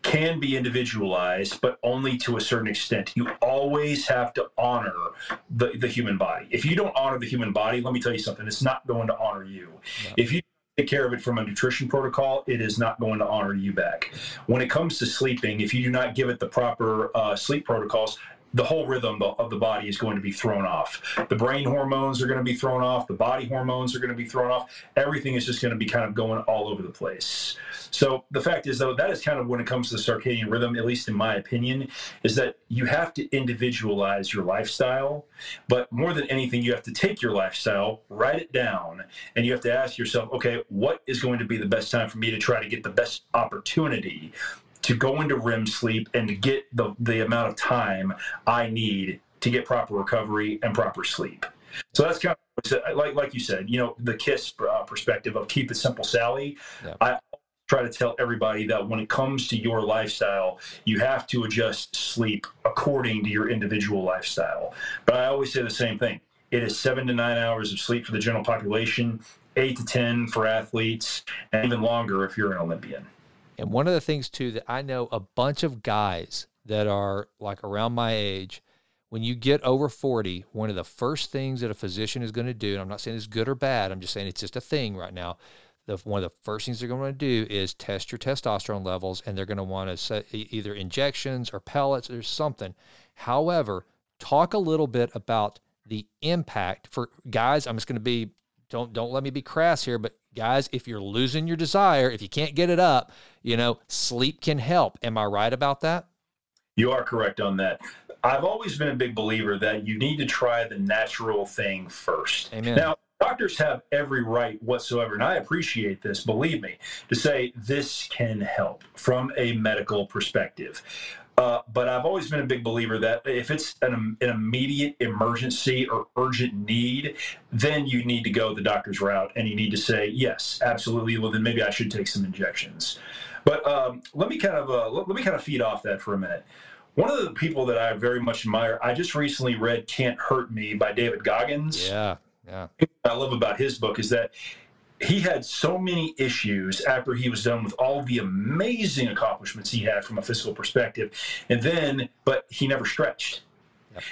can be individualized but only to a certain extent you always have to honor the, the human body if you don't honor the human body let me tell you something it's not going to honor you yeah. if you take care of it from a nutrition protocol, it is not going to honor you back. When it comes to sleeping, if you do not give it the proper uh, sleep protocols, the whole rhythm of the body is going to be thrown off. The brain hormones are going to be thrown off. The body hormones are going to be thrown off. Everything is just going to be kind of going all over the place. So the fact is, though, that is kind of when it comes to the circadian rhythm, at least in my opinion, is that you have to individualize your lifestyle. But more than anything, you have to take your lifestyle, write it down, and you have to ask yourself, okay, what is going to be the best time for me to try to get the best opportunity to go into REM sleep and to get the, the amount of time I need to get proper recovery and proper sleep. So that's kind of like like you said, you know, the KISS uh, perspective of keep it simple, Sally. Yeah. I try to tell everybody that when it comes to your lifestyle, you have to adjust sleep according to your individual lifestyle. But I always say the same thing. It is seven to nine hours of sleep for the general population, eight to 10 for athletes, and even longer if you're an Olympian. And one of the things too that I know a bunch of guys that are like around my age, when you get over 40, one of the first things that a physician is going to do, and I'm not saying it's good or bad, I'm just saying it's just a thing right now. The, one of the first things they're going to do is test your testosterone levels, and they're going to want to set either injections or pellets or something. However, talk a little bit about the impact for guys. I'm just going to be don't don't let me be crass here, but guys, if you're losing your desire, if you can't get it up, you know, sleep can help. Am I right about that? You are correct on that. I've always been a big believer that you need to try the natural thing first. Amen. Now, doctors have every right whatsoever, and I appreciate this, believe me, to say this can help from a medical perspective. Uh, but I've always been a big believer that if it's an, an, immediate emergency or urgent need, then you need to go the doctor's route and you need to say, yes, absolutely. Well, then maybe I should take some injections. But um, let me kind of uh, let, let me kind of feed off that for a minute. One of the people that I very much admire, I just recently read "Can't Hurt Me" by David Goggins. Yeah, yeah. I love about his book is that he had so many issues after he was done with all the amazing accomplishments he had from a physical perspective. And then, but he never stretched.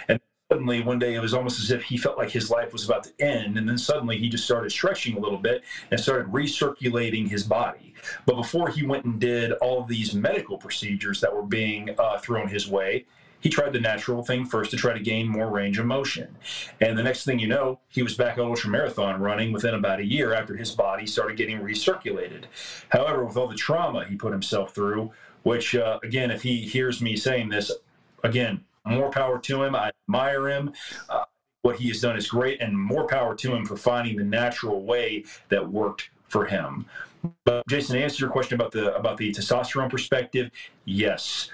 And suddenly one day it was almost as if he felt like his life was about to end. And then suddenly he just started stretching a little bit and started recirculating his body. But before he went and did all of these medical procedures that were being uh, thrown his way, he tried the natural thing first to try to gain more range of motion. And the next thing you know, he was back at ultra marathon running within about a year after his body started getting recirculated. However, with all the trauma he put himself through, which uh, again, if he hears me saying this, again, more power to him. I admire him. Uh, what he has done is great, and more power to him for finding the natural way that worked for him. But Jason, to answer your question about the about the testosterone perspective, yes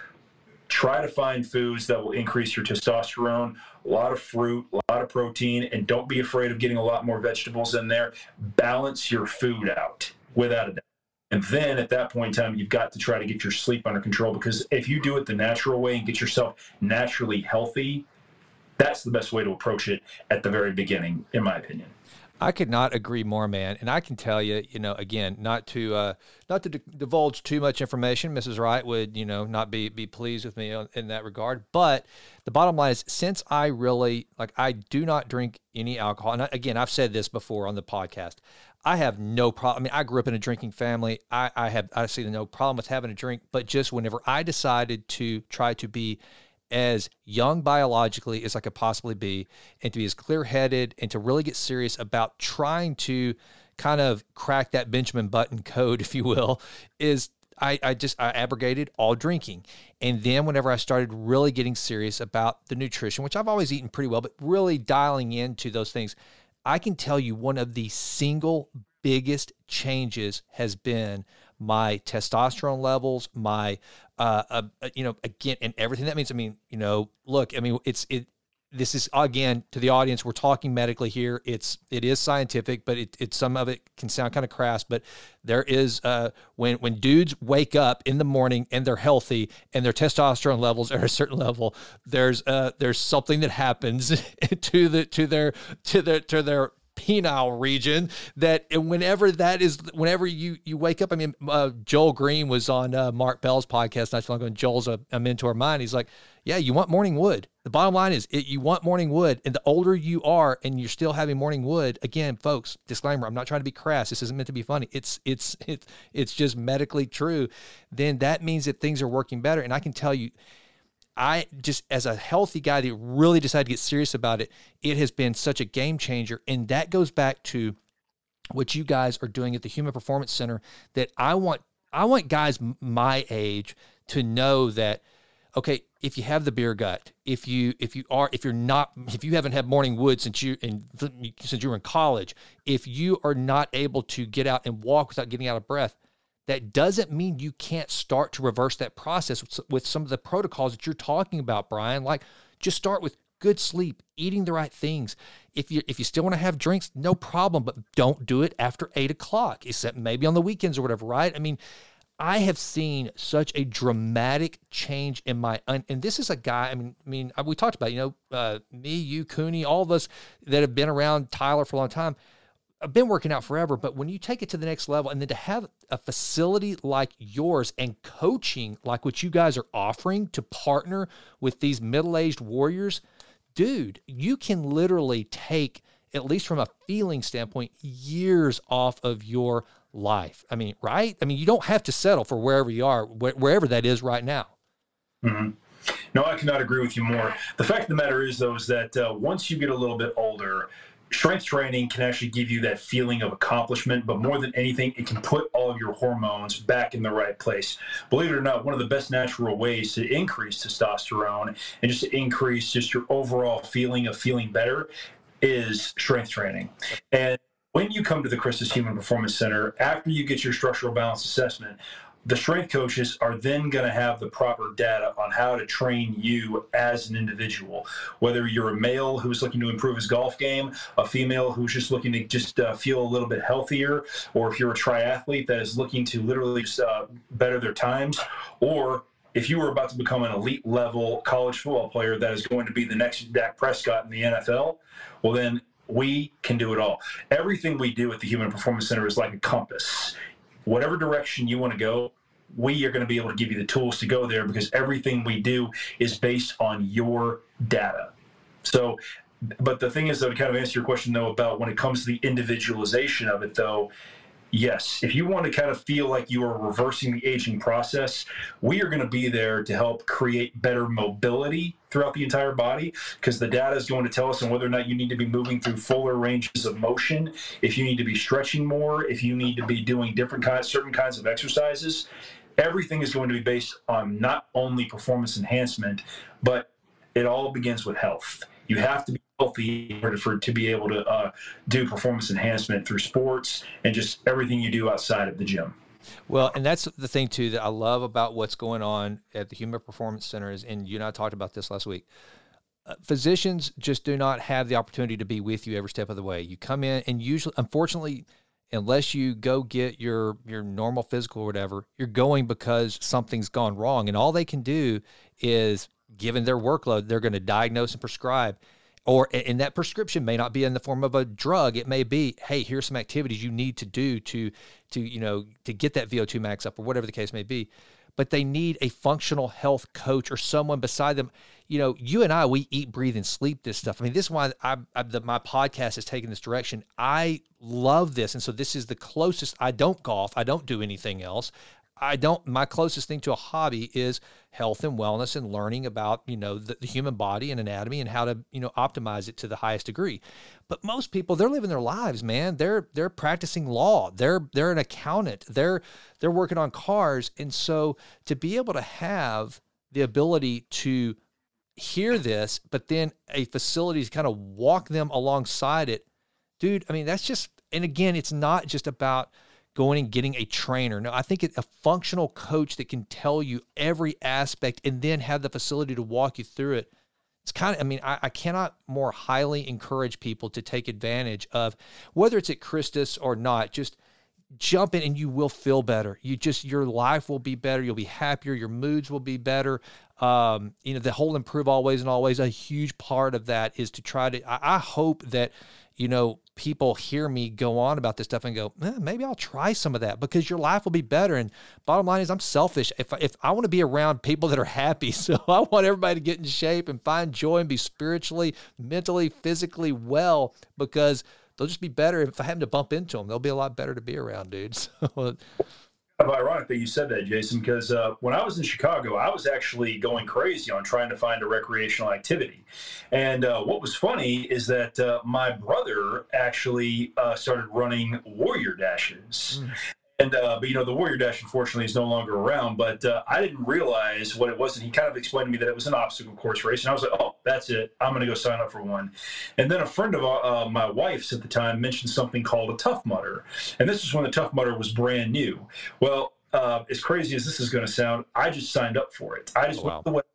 try to find foods that will increase your testosterone a lot of fruit a lot of protein and don't be afraid of getting a lot more vegetables in there. Balance your food out without a doubt. And then at that point in time you've got to try to get your sleep under control because if you do it the natural way and get yourself naturally healthy that's the best way to approach it at the very beginning in my opinion I could not agree more, man. And I can tell you, you know, again, not to uh, not to d- divulge too much information. Mrs. Wright would, you know, not be be pleased with me in that regard. But the bottom line is, since I really like, I do not drink any alcohol. And I, again, I've said this before on the podcast. I have no problem. I mean, I grew up in a drinking family. I, I have I see no problem with having a drink, but just whenever I decided to try to be as young biologically as I could possibly be, and to be as clear headed and to really get serious about trying to kind of crack that Benjamin Button code, if you will, is I, I just I abrogated all drinking. And then whenever I started really getting serious about the nutrition, which I've always eaten pretty well, but really dialing into those things, I can tell you one of the single biggest changes has been my testosterone levels, my uh, uh, you know, again, and everything that means. I mean, you know, look, I mean, it's it. This is again to the audience. We're talking medically here. It's it is scientific, but it, it some of it can sound kind of crass. But there is uh, when when dudes wake up in the morning and they're healthy and their testosterone levels are a certain level, there's uh there's something that happens to the to their to their to their penile region that and whenever that is whenever you you wake up i mean uh, joel greene was on uh, mark bell's podcast not too long ago and joel's a, a, mentor of mine. He's like yeah you want morning wood. The bottom line is it, you want morning wood and the older you are and you're still having morning wood again folks disclaimer i'm not trying to be crass. This isn't meant to be funny. It's it's it's it's just medically true. Then that means that things are working better. And i can tell you I just, as a healthy guy that really decided to get serious about it, it has been such a game changer. And that goes back to what you guys are doing at the Human Performance Center that I want, I want guys my age to know that, okay, if you have the beer gut, if you, if you are, if you're not, if you haven't had morning wood since you, and since you were in college, if you are not able to get out and walk without getting out of breath, that doesn't mean you can't start to reverse that process with some of the protocols that you're talking about, Brian. Like just start with good sleep, eating the right things. If you if you still want to have drinks, no problem, but don't do it after eight o'clock, except maybe on the weekends or whatever, right? I mean, I have seen such a dramatic change in my and this is a guy. I mean, I mean, we talked about you know uh, me, you, Cooney, all of us that have been around Tyler for a long time. I've been working out forever, but when you take it to the next level and then to have a facility like yours and coaching like what you guys are offering to partner with these middle aged warriors, dude, you can literally take, at least from a feeling standpoint, years off of your life. I mean, right? I mean, you don't have to settle for wherever you are, wherever that is right now. Mm-hmm. No, I cannot agree with you more. The fact of the matter is, though, is that uh, once you get a little bit older, strength training can actually give you that feeling of accomplishment, but more than anything, it can put all of your hormones back in the right place. Believe it or not, one of the best natural ways to increase testosterone and just to increase just your overall feeling of feeling better is strength training. And when you come to the Christus Human Performance Center, after you get your structural balance assessment, the strength coaches are then going to have the proper data on how to train you as an individual. Whether you're a male who's looking to improve his golf game, a female who's just looking to just uh, feel a little bit healthier, or if you're a triathlete that is looking to literally uh, better their times, or if you were about to become an elite level college football player that is going to be the next Dak Prescott in the NFL, well then we can do it all. Everything we do at the Human Performance Center is like a compass whatever direction you want to go, we are going to be able to give you the tools to go there because everything we do is based on your data. So, but the thing is, though, to kind of answer your question, though, about when it comes to the individualization of it, though, yes, if you want to kind of feel like you are reversing the aging process, we are going to be there to help create better mobility throughout the entire body because the data is going to tell us on whether or not you need to be moving through fuller ranges of motion, if you need to be stretching more, if you need to be doing different kinds, certain kinds of exercises. Everything is going to be based on not only performance enhancement, but it all begins with health. You have to be healthy in order for to be able to uh, do performance enhancement through sports and just everything you do outside of the gym. Well, and that's the thing too that I love about what's going on at the Human Performance Centers, and you and I talked about this last week. Uh, physicians just do not have the opportunity to be with you every step of the way. You come in, and usually, unfortunately, unless you go get your your normal physical or whatever, you're going because something's gone wrong, and all they can do is, given their workload, they're going to diagnose and prescribe. Or and that prescription may not be in the form of a drug. It may be hey here's some activities you need to do to to you know to get that vo2 max up or whatever the case may be. But they need a functional health coach or someone beside them you know, you and I, we eat, breathe, and sleep this stuff. I mean, this is why I, I the, my podcast has taken this direction. I love this, and so this is the closest. I don't golf. I don't do anything else. I don't. My closest thing to a hobby is health and wellness and learning about you know the, the, human body and anatomy and how to you know optimize it to the highest degree. But most people, they're living their lives, man. They're they're practicing law. They're they're an accountant. They're they're working on cars, and so to be able to have the ability to hear this, but then a facility to kind of walk them alongside it, dude. I mean, that's just. And again, it's not just about going and getting a trainer. No, I think it, a functional coach that can tell you every aspect and then have the facility to walk you through it. It's kind of, I mean, I, I cannot more highly encourage people to take advantage of whether it's at Christus or not, just jump in and you will feel better. You just, your life will be better. You'll be happier. Your moods will be better. Um, you know, the whole improve always and always, a huge part of that is to try to, I, I hope that, you know, people hear me go on about this stuff and go, eh, maybe I'll try some of that because your life will be better. And bottom line is, I'm selfish. If, if I want to be around people that are happy, so I want everybody to get in shape and find joy and be spiritually, mentally, physically well because they'll just be better if I happen to bump into them. They'll be a lot better to be around, dude. So, of ironic that you said that, Jason, because uh, when I was in Chicago, I was actually going crazy on trying to find a recreational activity. And uh, what was funny is that uh, my brother actually uh, started running warrior dashes. And uh, but you know the Warrior Dash unfortunately is no longer around. But uh, I didn't realize what it was, and he kind of explained to me that it was an obstacle course race, and I was like, "Oh, that's it. I'm going to go sign up for one." And then a friend of uh, my wife's at the time mentioned something called a Tough Mudder, and this was when the Tough Mudder was brand new. Well, uh, as crazy as this is going to sound, I just signed up for it. I just oh, wow. went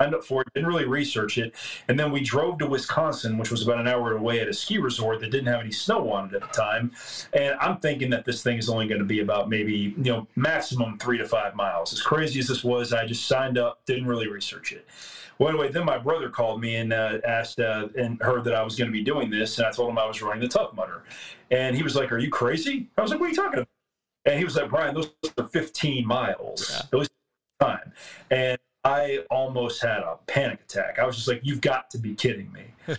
signed up for it, didn't really research it. And then we drove to Wisconsin, which was about an hour away at a ski resort that didn't have any snow on it at the time. And I'm thinking that this thing is only going to be about maybe, you know, maximum three to five miles. As crazy as this was, I just signed up, didn't really research it. Well, anyway, then my brother called me and uh, asked uh, and heard that I was going to be doing this. And I told him I was running the Tough Mudder. And he was like, Are you crazy? I was like, What are you talking about? And he was like, Brian, those are 15 miles. Yeah. Those time. And I almost had a panic attack. I was just like, "You've got to be kidding me!"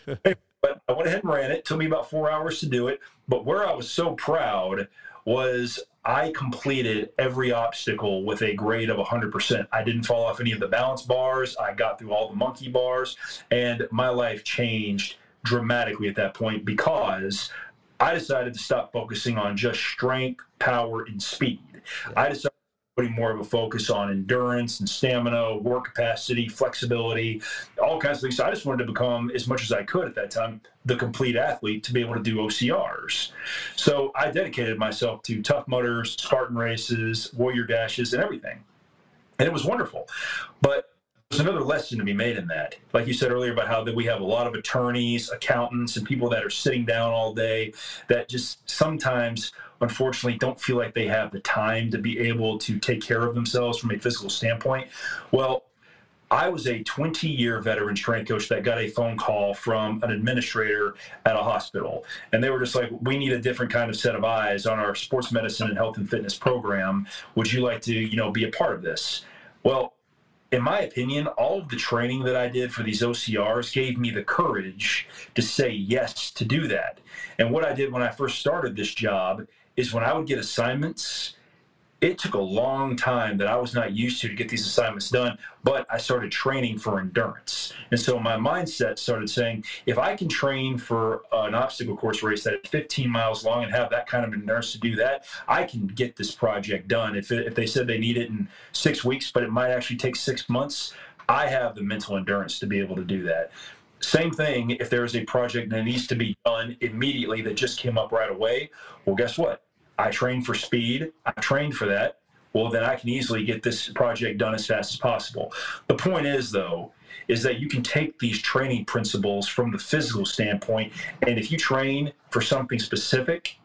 but I went ahead and ran it. it. Took me about four hours to do it. But where I was so proud was I completed every obstacle with a grade of 100%. I didn't fall off any of the balance bars. I got through all the monkey bars, and my life changed dramatically at that point because I decided to stop focusing on just strength, power, and speed. Yeah. I decided putting more of a focus on endurance and stamina, work capacity, flexibility, all kinds of things. So I just wanted to become, as much as I could at that time, the complete athlete to be able to do OCRs. So I dedicated myself to Tough Mudders, Spartan races, warrior dashes, and everything. And it was wonderful. But there's another lesson to be made in that. Like you said earlier about how that we have a lot of attorneys, accountants, and people that are sitting down all day that just sometimes unfortunately don't feel like they have the time to be able to take care of themselves from a physical standpoint. Well, I was a 20 year veteran strength coach that got a phone call from an administrator at a hospital. And they were just like, we need a different kind of set of eyes on our sports medicine and health and fitness program. Would you like to, you know, be a part of this? Well, in my opinion, all of the training that I did for these OCRs gave me the courage to say yes to do that. And what I did when I first started this job is when I would get assignments, it took a long time that I was not used to to get these assignments done, but I started training for endurance. And so my mindset started saying, if I can train for an obstacle course race that is 15 miles long and have that kind of endurance to do that, I can get this project done. If, it, if they said they need it in six weeks, but it might actually take six months, I have the mental endurance to be able to do that. Same thing if there is a project that needs to be done immediately that just came up right away. Well, guess what? I trained for speed. I trained for that. Well, then I can easily get this project done as fast as possible. The point is, though, is that you can take these training principles from the physical standpoint, and if you train for something specific,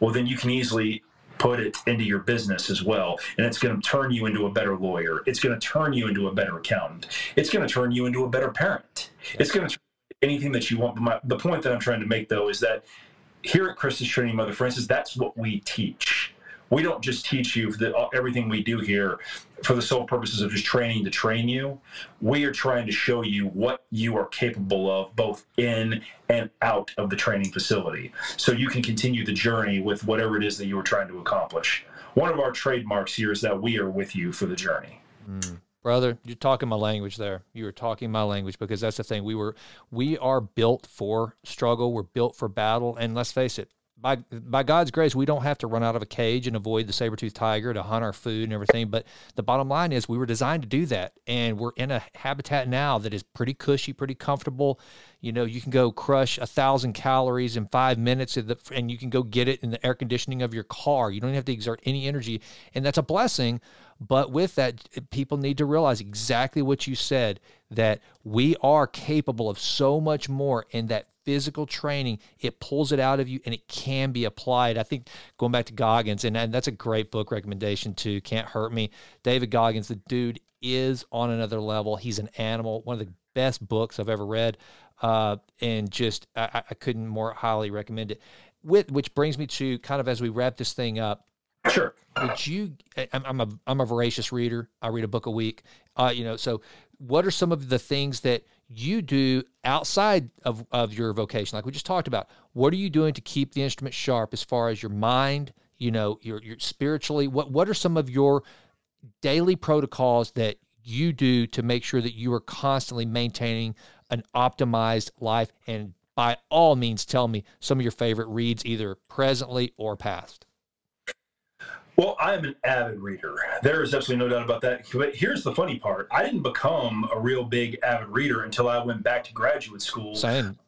well, then you can easily put it into your business as well. And it's going to turn you into a better lawyer. It's going to turn you into a better accountant. It's going to turn you into a better parent. It's going to turn anything that you want. But my, the point that I'm trying to make, though, is that here at Christus Trinity Mother Frances, that's what we teach. we don't just teach you the, everything we do here for the sole purposes of just training to train you. We are trying to show you what you are capable of both in and out of the training facility so you can continue the journey with whatever it is that you are trying to accomplish. One of our trademarks here is that we are with you for the journey. Mm brother you're talking my language there. You were talking my language because that's the thing. We were we are built for struggle. We're built for battle. And let's face it by by God's grace, we don't have to run out of a cage and avoid the saber-toothed tiger to hunt our food and everything. But the bottom line is we were designed to do that. And we're in a habitat now that is pretty cushy, pretty comfortable. You know, you can go crush a thousand calories in five minutes and you can go get it in the air conditioning of your car. You don't have to exert any energy. And that's a blessing. But with that, people need to realize exactly what you said that we are capable of so much more and that physical training, it pulls it out of you and it can be applied. I think going back to Goggins, and, and that's a great book recommendation too. Can't Hurt Me. David Goggins, the dude is on another level. He's an animal, one of the best books I've ever read. Uh, and just, I, I couldn't more highly recommend it. With, which brings me to kind of as we wrap this thing up, Sure. Would you? I'm a I'm a voracious reader. I read a book a week. Uh, you know, so what are some of the things that you do outside of, of your vocation like we just talked about what are you doing to keep the instrument sharp as far as your mind you know your, your spiritually? What what are some of your daily protocols that you do to make sure that you are constantly maintaining an optimized life? And by all means tell me some of your favorite reads either presently or past well, I'm an avid reader. There is absolutely no doubt about that. But here's the funny part I didn't become a real big avid reader until I went back to graduate school. Same.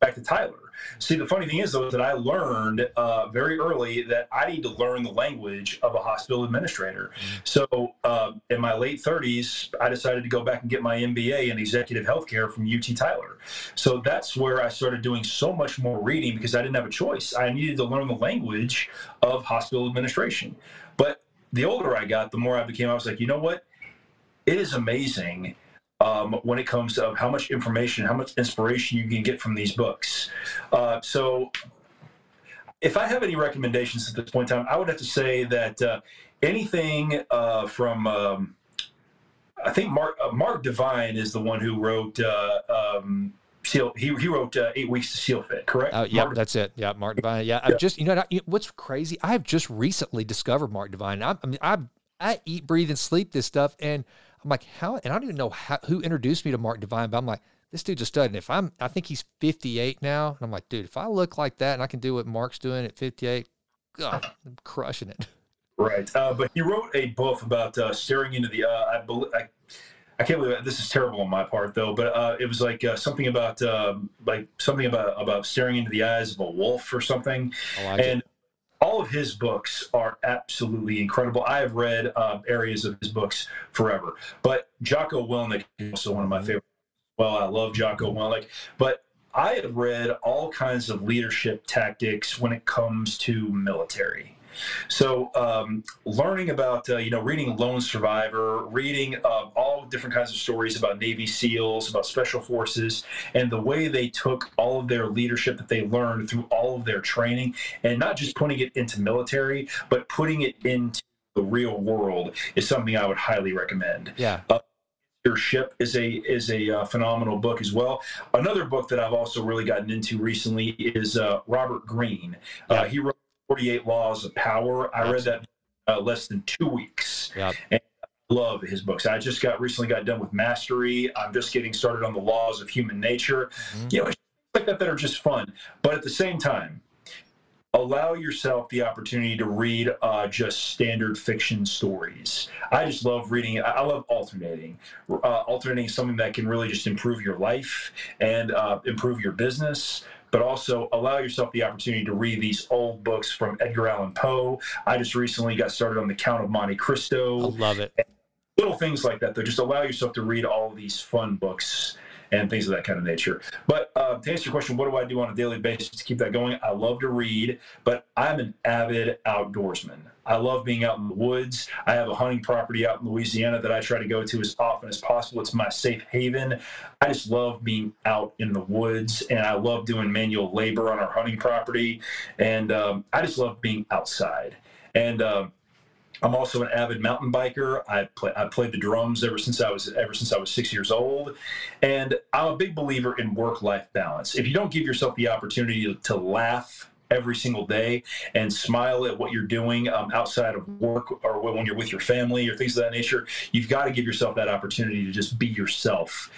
Back to Tyler. See, the funny thing is, though, that I learned uh, very early that I need to learn the language of a hospital administrator. Mm-hmm. So, uh, in my late 30s, I decided to go back and get my MBA in executive healthcare from UT Tyler. So, that's where I started doing so much more reading because I didn't have a choice. I needed to learn the language of hospital administration. But the older I got, the more I became, I was like, you know what? It is amazing um, when it comes to how much information, how much inspiration you can get from these books. Uh, so, if I have any recommendations at this point in time, I would have to say that uh, anything uh, from um, I think Mark uh, Mark Divine is the one who wrote. Uh, um, Seal, he, he wrote uh, eight weeks to seal fit, correct? Uh, yeah, that's it. Yeah, Mark Divine. Yeah, yeah. I've just you know what's crazy. I have just recently discovered Mark Divine. I, I mean, I I eat, breathe, and sleep this stuff, and I'm like, how? And I don't even know how, who introduced me to Mark Divine, but I'm like, this dude's a stud. And if I'm, I think he's 58 now, and I'm like, dude, if I look like that and I can do what Mark's doing at 58, God, I'm crushing it. Right. Uh, but he wrote a book about uh, staring into the. Uh, I believe. I, I can't believe it. this is terrible on my part though, but uh, it was like uh, something about uh, like something about about staring into the eyes of a wolf or something. Like and it all of his books are absolutely incredible. I have read uh, areas of his books forever, but Jocko Willink is also one of my mm-hmm. favorites. Well, I love Jocko Willink, but I have read all kinds of leadership tactics when it comes to military. So, um, learning about, uh, you know, reading Lone Survivor, reading uh, all different kinds of stories about Navy SEALs, about Special Forces, and the way they took all of their leadership that they learned through all of their training and not just putting it into military, but putting it into the real world is something I would highly recommend. Yeah. Uh, your ship is a is a uh, phenomenal book as well. Another book that I've also really gotten into recently is uh, Robert Greene. Uh, yeah. he wrote 48 Laws of Power. I read that uh, less than two weeks. Yep. And I love his books. I just got recently got done with Mastery. I'm just getting started on the laws of human nature. Mm-hmm. You know, like that that are just fun. But at the same time, allow yourself the opportunity to read uh, just standard fiction stories. I just love reading. I love alternating, uh, alternating something that can really just improve your life and uh, improve your business but also allow yourself the opportunity to read these old books from Edgar Allan Poe. I just recently got started on The Count of Monte Cristo. I love it. Little things like that, though. Just allow yourself to read all these fun books and things of that kind of nature. But uh, to answer your question, what do I do on a daily basis to keep that going? I love to read, but I'm an avid outdoorsman. I love being out in the woods. I have a hunting property out in Louisiana that I try to go to as often as possible. It's my safe haven. I just love being out in the woods, and I love doing manual labor on our hunting property. And um, I just love being outside. And uh, I'm also an avid mountain biker. I play I played the drums ever since I was ever since I was six years old, and I'm a big believer in work life balance. If you don't give yourself the opportunity to laugh every single day and smile at what you're doing um, outside of work or when you're with your family or things of that nature, you've got to give yourself that opportunity to just be yourself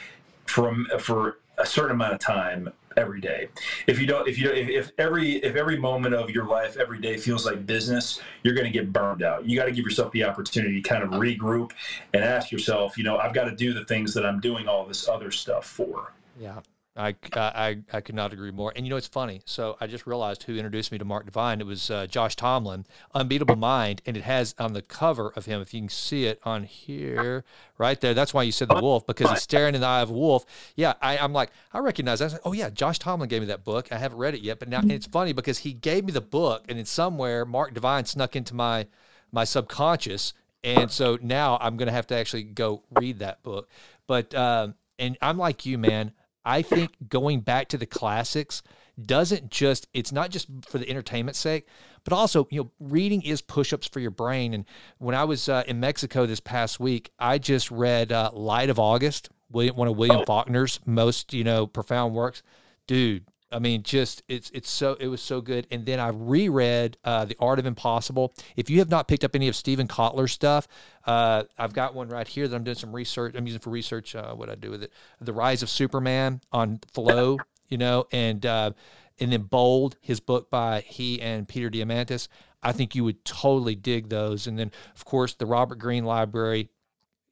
for for a certain amount of time every day. If you don't, if you don't, if, if, every if every moment of your life, every day feels like business, you're going to get burned out. You got to give yourself the opportunity to kind of regroup and ask yourself, you know, I've got to do the things that I'm doing all this other stuff for. Yeah. I, I, I could not agree more. And you know, it's funny. So I just realized who introduced me to Mark Divine. It was uh, Josh Tomlin, Unbeatable Mind. And it has on the cover of him, if you can see it on here, right there. That's why you said the wolf, because he's staring in the eye of a wolf. Yeah, I, am like, I recognize that. I like, oh, yeah, Josh Tomlin gave me that book. I haven't read it yet. But now it's funny because he gave me the book, and in somewhere, Mark Divine snuck into my my subconscious. And so now I'm going to have to actually go read that book. But, um, and I'm like you, man. I think going back to the classics doesn't just it's not just for the entertainment sake but also you know reading is push-ups for your brain and when i was uh, in mexico this past week i just read uh, light of august william, one of william oh. faulkner's most you know profound works dude I mean, just it's it's so it was so good. And then I reread uh, The Art of Impossible. If you have not picked up any of Steven Kotler's stuff, uh, I've got one right here that I'm doing some research. I'm using for research. Uh, what I do with it, The Rise of Superman on Flow, you know, and uh, and then Bold, his book by he and Peter Diamandis. I think you would totally dig those. And then, of course, the Robert Greene Library.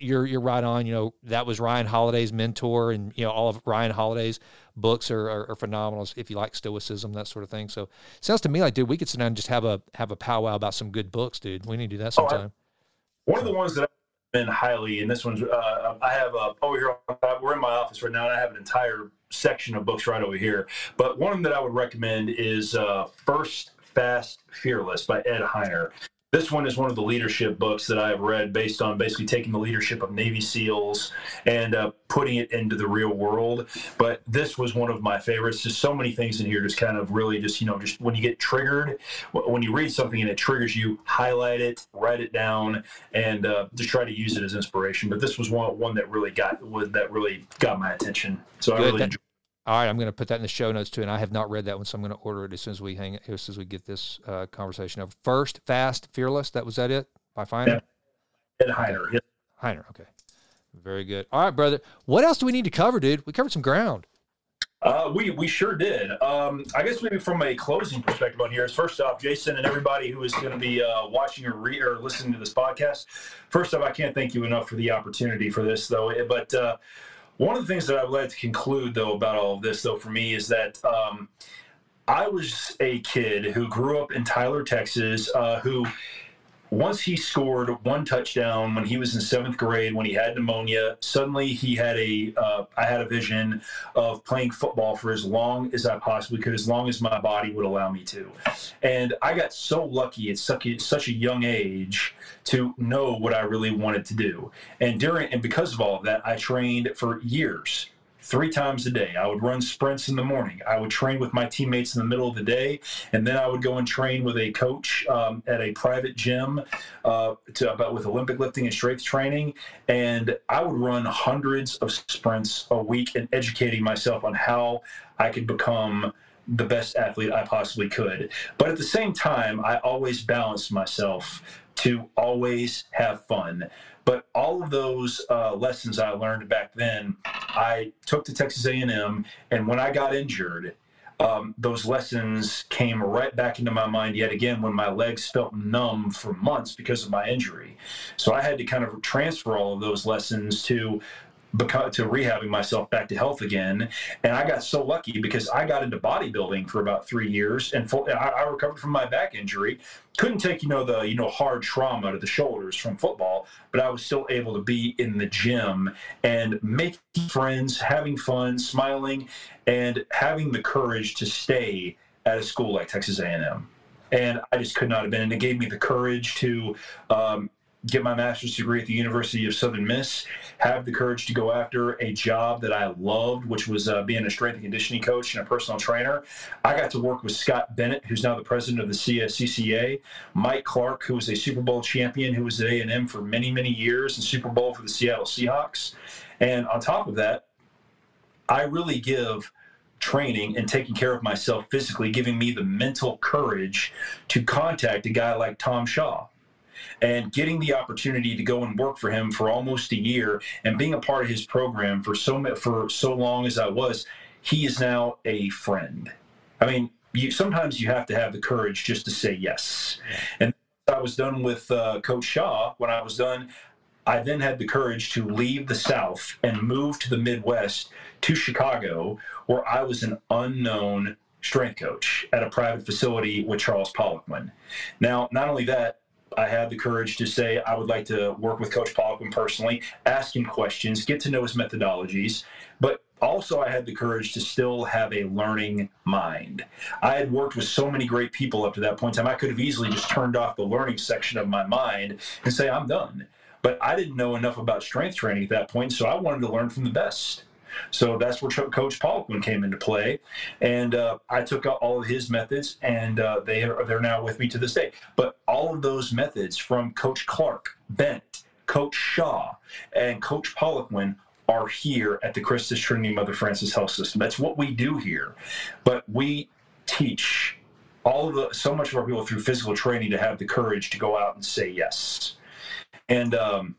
You're you're right on. You know that was Ryan Holiday's mentor, and you know all of Ryan Holiday's books are, are, are, phenomenal if you like stoicism that sort of thing. So sounds to me like dude we could sit down and just have a have a powwow about some good books dude. We need to do that sometime oh, I, one of the ones that i've been highly and this one's uh, i have a over here we're in my office right now and i have an entire section of books right over here. But one that i would recommend is uh, first fast fearless by ed Hiner this one is one of the leadership books that I have read based on basically taking the leadership of Navy SEALs and uh, putting it into the real world. But this was one of my favorites. Just so many things in here, just kind of really just, you know, just when you get triggered, when you read something and it triggers you, highlight it, write it down, and uh, just try to use it as inspiration. But this was one, one that really got, that really got my attention. So Good. I really enjoyed all right, I'm going to put that in the show notes too, and I have not read that one, so I'm going to order it as soon as we hang as soon as we get this uh, conversation over. First, fast, fearless. That was that it by Feiner. Yeah. Hiner. Yeah. Hiner. Okay. Very good. All right, brother. What else do we need to cover, dude? We covered some ground. Uh, we we sure did. Um, I guess maybe from a closing perspective on here is first off, Jason and everybody who is going to be uh, watching or read or listening to this podcast. First off, I can't thank you enough for the opportunity for this, though. But uh, one of the things that I would like to conclude, though, about all of this, though, for me, is that um, I was a kid who grew up in Tyler, Texas, uh, who once he scored one touchdown when he was in seventh grade when he had pneumonia suddenly he had a uh, I had a vision of playing football for as long as i possibly could as long as my body would allow me to. And i got so lucky at such a, such a young age to know what i really wanted to do. And during and because of all of that i trained for years three times a day. I would run sprints in the morning. I would train with my teammates in the middle of the day, and then I would go and train with a coach um, at a private gym uh, to, about with Olympic lifting and strength training. And I would run hundreds of sprints a week and educating myself on how I could become the best athlete I possibly could. But at the same time, I always balanced myself to always have fun. But all of those uh, lessons I learned back then, I took to Texas A&M, and when I got injured, um, those lessons came right back into my mind yet again when my legs felt numb for months because of my injury. So I had to kind of transfer all of those lessons to because, to rehabbing myself back to health again. And I got so lucky because I got into bodybuilding for about three years and I, I, recovered from my back injury. Couldn't take, you know, the, you know, hard trauma to the shoulders from football, but I was still able to be in the gym and making friends, having fun, smiling, and having the courage to stay at a school like Texas A&M. And I just could not have been. And it gave me the courage to um, get my master's degree at the University of Southern Miss, have the courage to go after a job that I loved, which was uh, being a strength and conditioning coach and a personal trainer. I got to work with Scott Bennett, who's now the president of the CCA, Mike Clark, who was a Super Bowl champion, who was at A&M for many, many years and Super Bowl for the Seattle Seahawks. And on top of that, I really give training and taking care of myself physically, giving me the mental courage to contact a guy like Tom Shaw and getting the opportunity to go and work for him for almost a year and being a part of his program for so for so long as I was, he is now a friend. I mean, you sometimes you have to have the courage just to say yes. And I was done with uh, Coach Shaw. When I was done, I then had the courage to leave the South and move to the Midwest to Chicago, where I was an unknown strength coach at a private facility with Charles Poliquin. Now, not only that, I had the courage to say I would like to work with Coach Poliquin personally, ask him questions, get to know his methodologies, but also I had the courage to still have a learning mind. I had worked with so many great people up to that point in time. I could have easily just turned off the learning section of my mind and say I'm done. But I didn't know enough about strength training at that point, so I wanted to learn from the best. So that's where Coach Poliquin came into play, and uh, I took out all of his methods, and uh, they are they're now with me to this day. But all of those methods from Coach Clark, Bent, Coach Shaw, and Coach Poliquin are here at the Christus Trinity Mother Frances Health System. That's what we do here, but we teach all of the so much of our people through physical training to have the courage to go out and say yes. And um,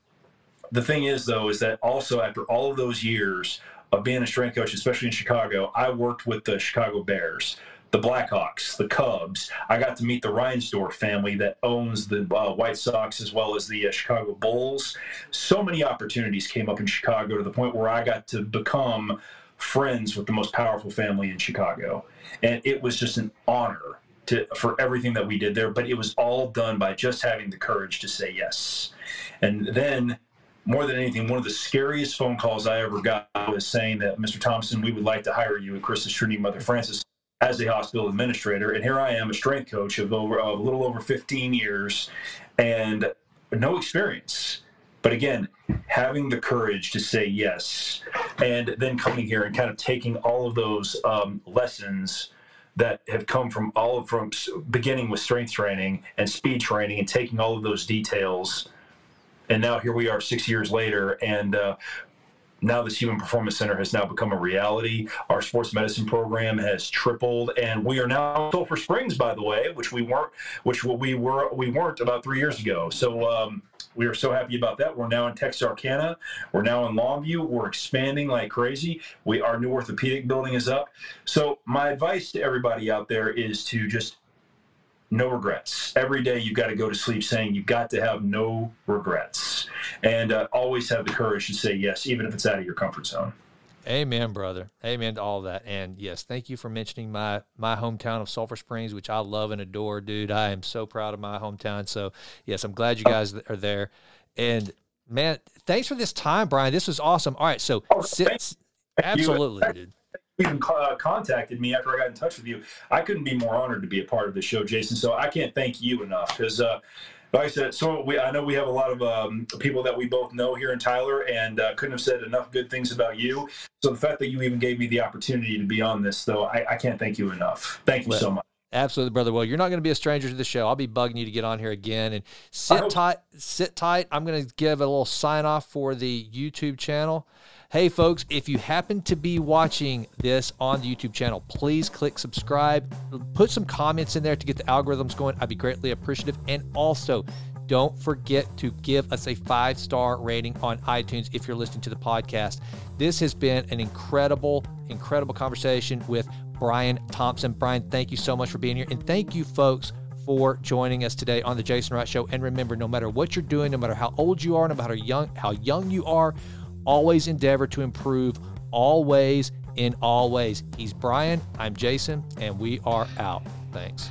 the thing is, though, is that also after all of those years of being a strength coach, especially in Chicago, I worked with the Chicago Bears, the Blackhawks, the Cubs. I got to meet the Reinsdorf family that owns the uh, White Sox as well as the uh, Chicago Bulls. So many opportunities came up in Chicago to the point where I got to become friends with the most powerful family in Chicago. And it was just an honor to, for everything that we did there, but it was all done by just having the courage to say yes. And then more than anything, one of the scariest phone calls I ever got was saying that, Mr. Thompson, we would like to hire you at Christus Trinity Mother Frances as a hospital administrator. And here I am, a strength coach of over of a little over 15 years and no experience. But again, having the courage to say yes, and then coming here and kind of taking all of those um, lessons that have come from all of, from beginning with strength training and speed training and taking all of those details and now here we are six years later and uh, now this human performance center has now become a reality. Our sports medicine program has tripled and we are now sulphur springs by the way which we weren't which we were we weren't about three years ago. So um, we are so happy about that. We're now in texarkana we're now in longview. We're expanding like crazy. We our new orthopedic building is up. So my advice to everybody out there is to just no regrets. Every day you've got to go to sleep saying you've got to have no regrets and uh, always have the courage to say yes, even if it's out of your comfort zone. Amen, brother. Amen to all that. And yes, thank you for mentioning my my hometown of Sulphur Springs, which I love and adore, dude. I am so proud of my hometown. So yes, I'm glad you guys are there. And man, thanks for this time, Brian. This was awesome. All right, so oh, sit, absolutely, dude even uh, contacted me after I got in touch with you. I couldn't be more honored to be a part of the show, Jason. So I can't thank you enough because, uh, like I said, so we, I know we have a lot of um, people that we both know here in Tyler, and uh, couldn't have said enough good things about you. So the fact that you even gave me the opportunity to be on this, though, I, I can't thank you enough. Thank you well, so much. Absolutely, brother. Well, you're not going to be a stranger to the show. I'll be bugging you to get on here again and sit tight. Sit tight. I'm going to give a little sign off for the YouTube channel. Hey, folks, if you happen to be watching this on the YouTube channel, please click subscribe. Put some comments in there to get the algorithms going. I'd be greatly appreciative. And also, don't forget to give us a five star rating on iTunes if you're listening to the podcast. This has been an incredible, incredible conversation with Brian Thompson. Brian, thank you so much for being here. And thank you, folks, for joining us today on the Jason Wright Show. And remember, no matter what you're doing, no matter how old you are, no matter young, how young you are, always endeavor to improve, always in all ways. He's Brian, I'm Jason, and we are out. Thanks.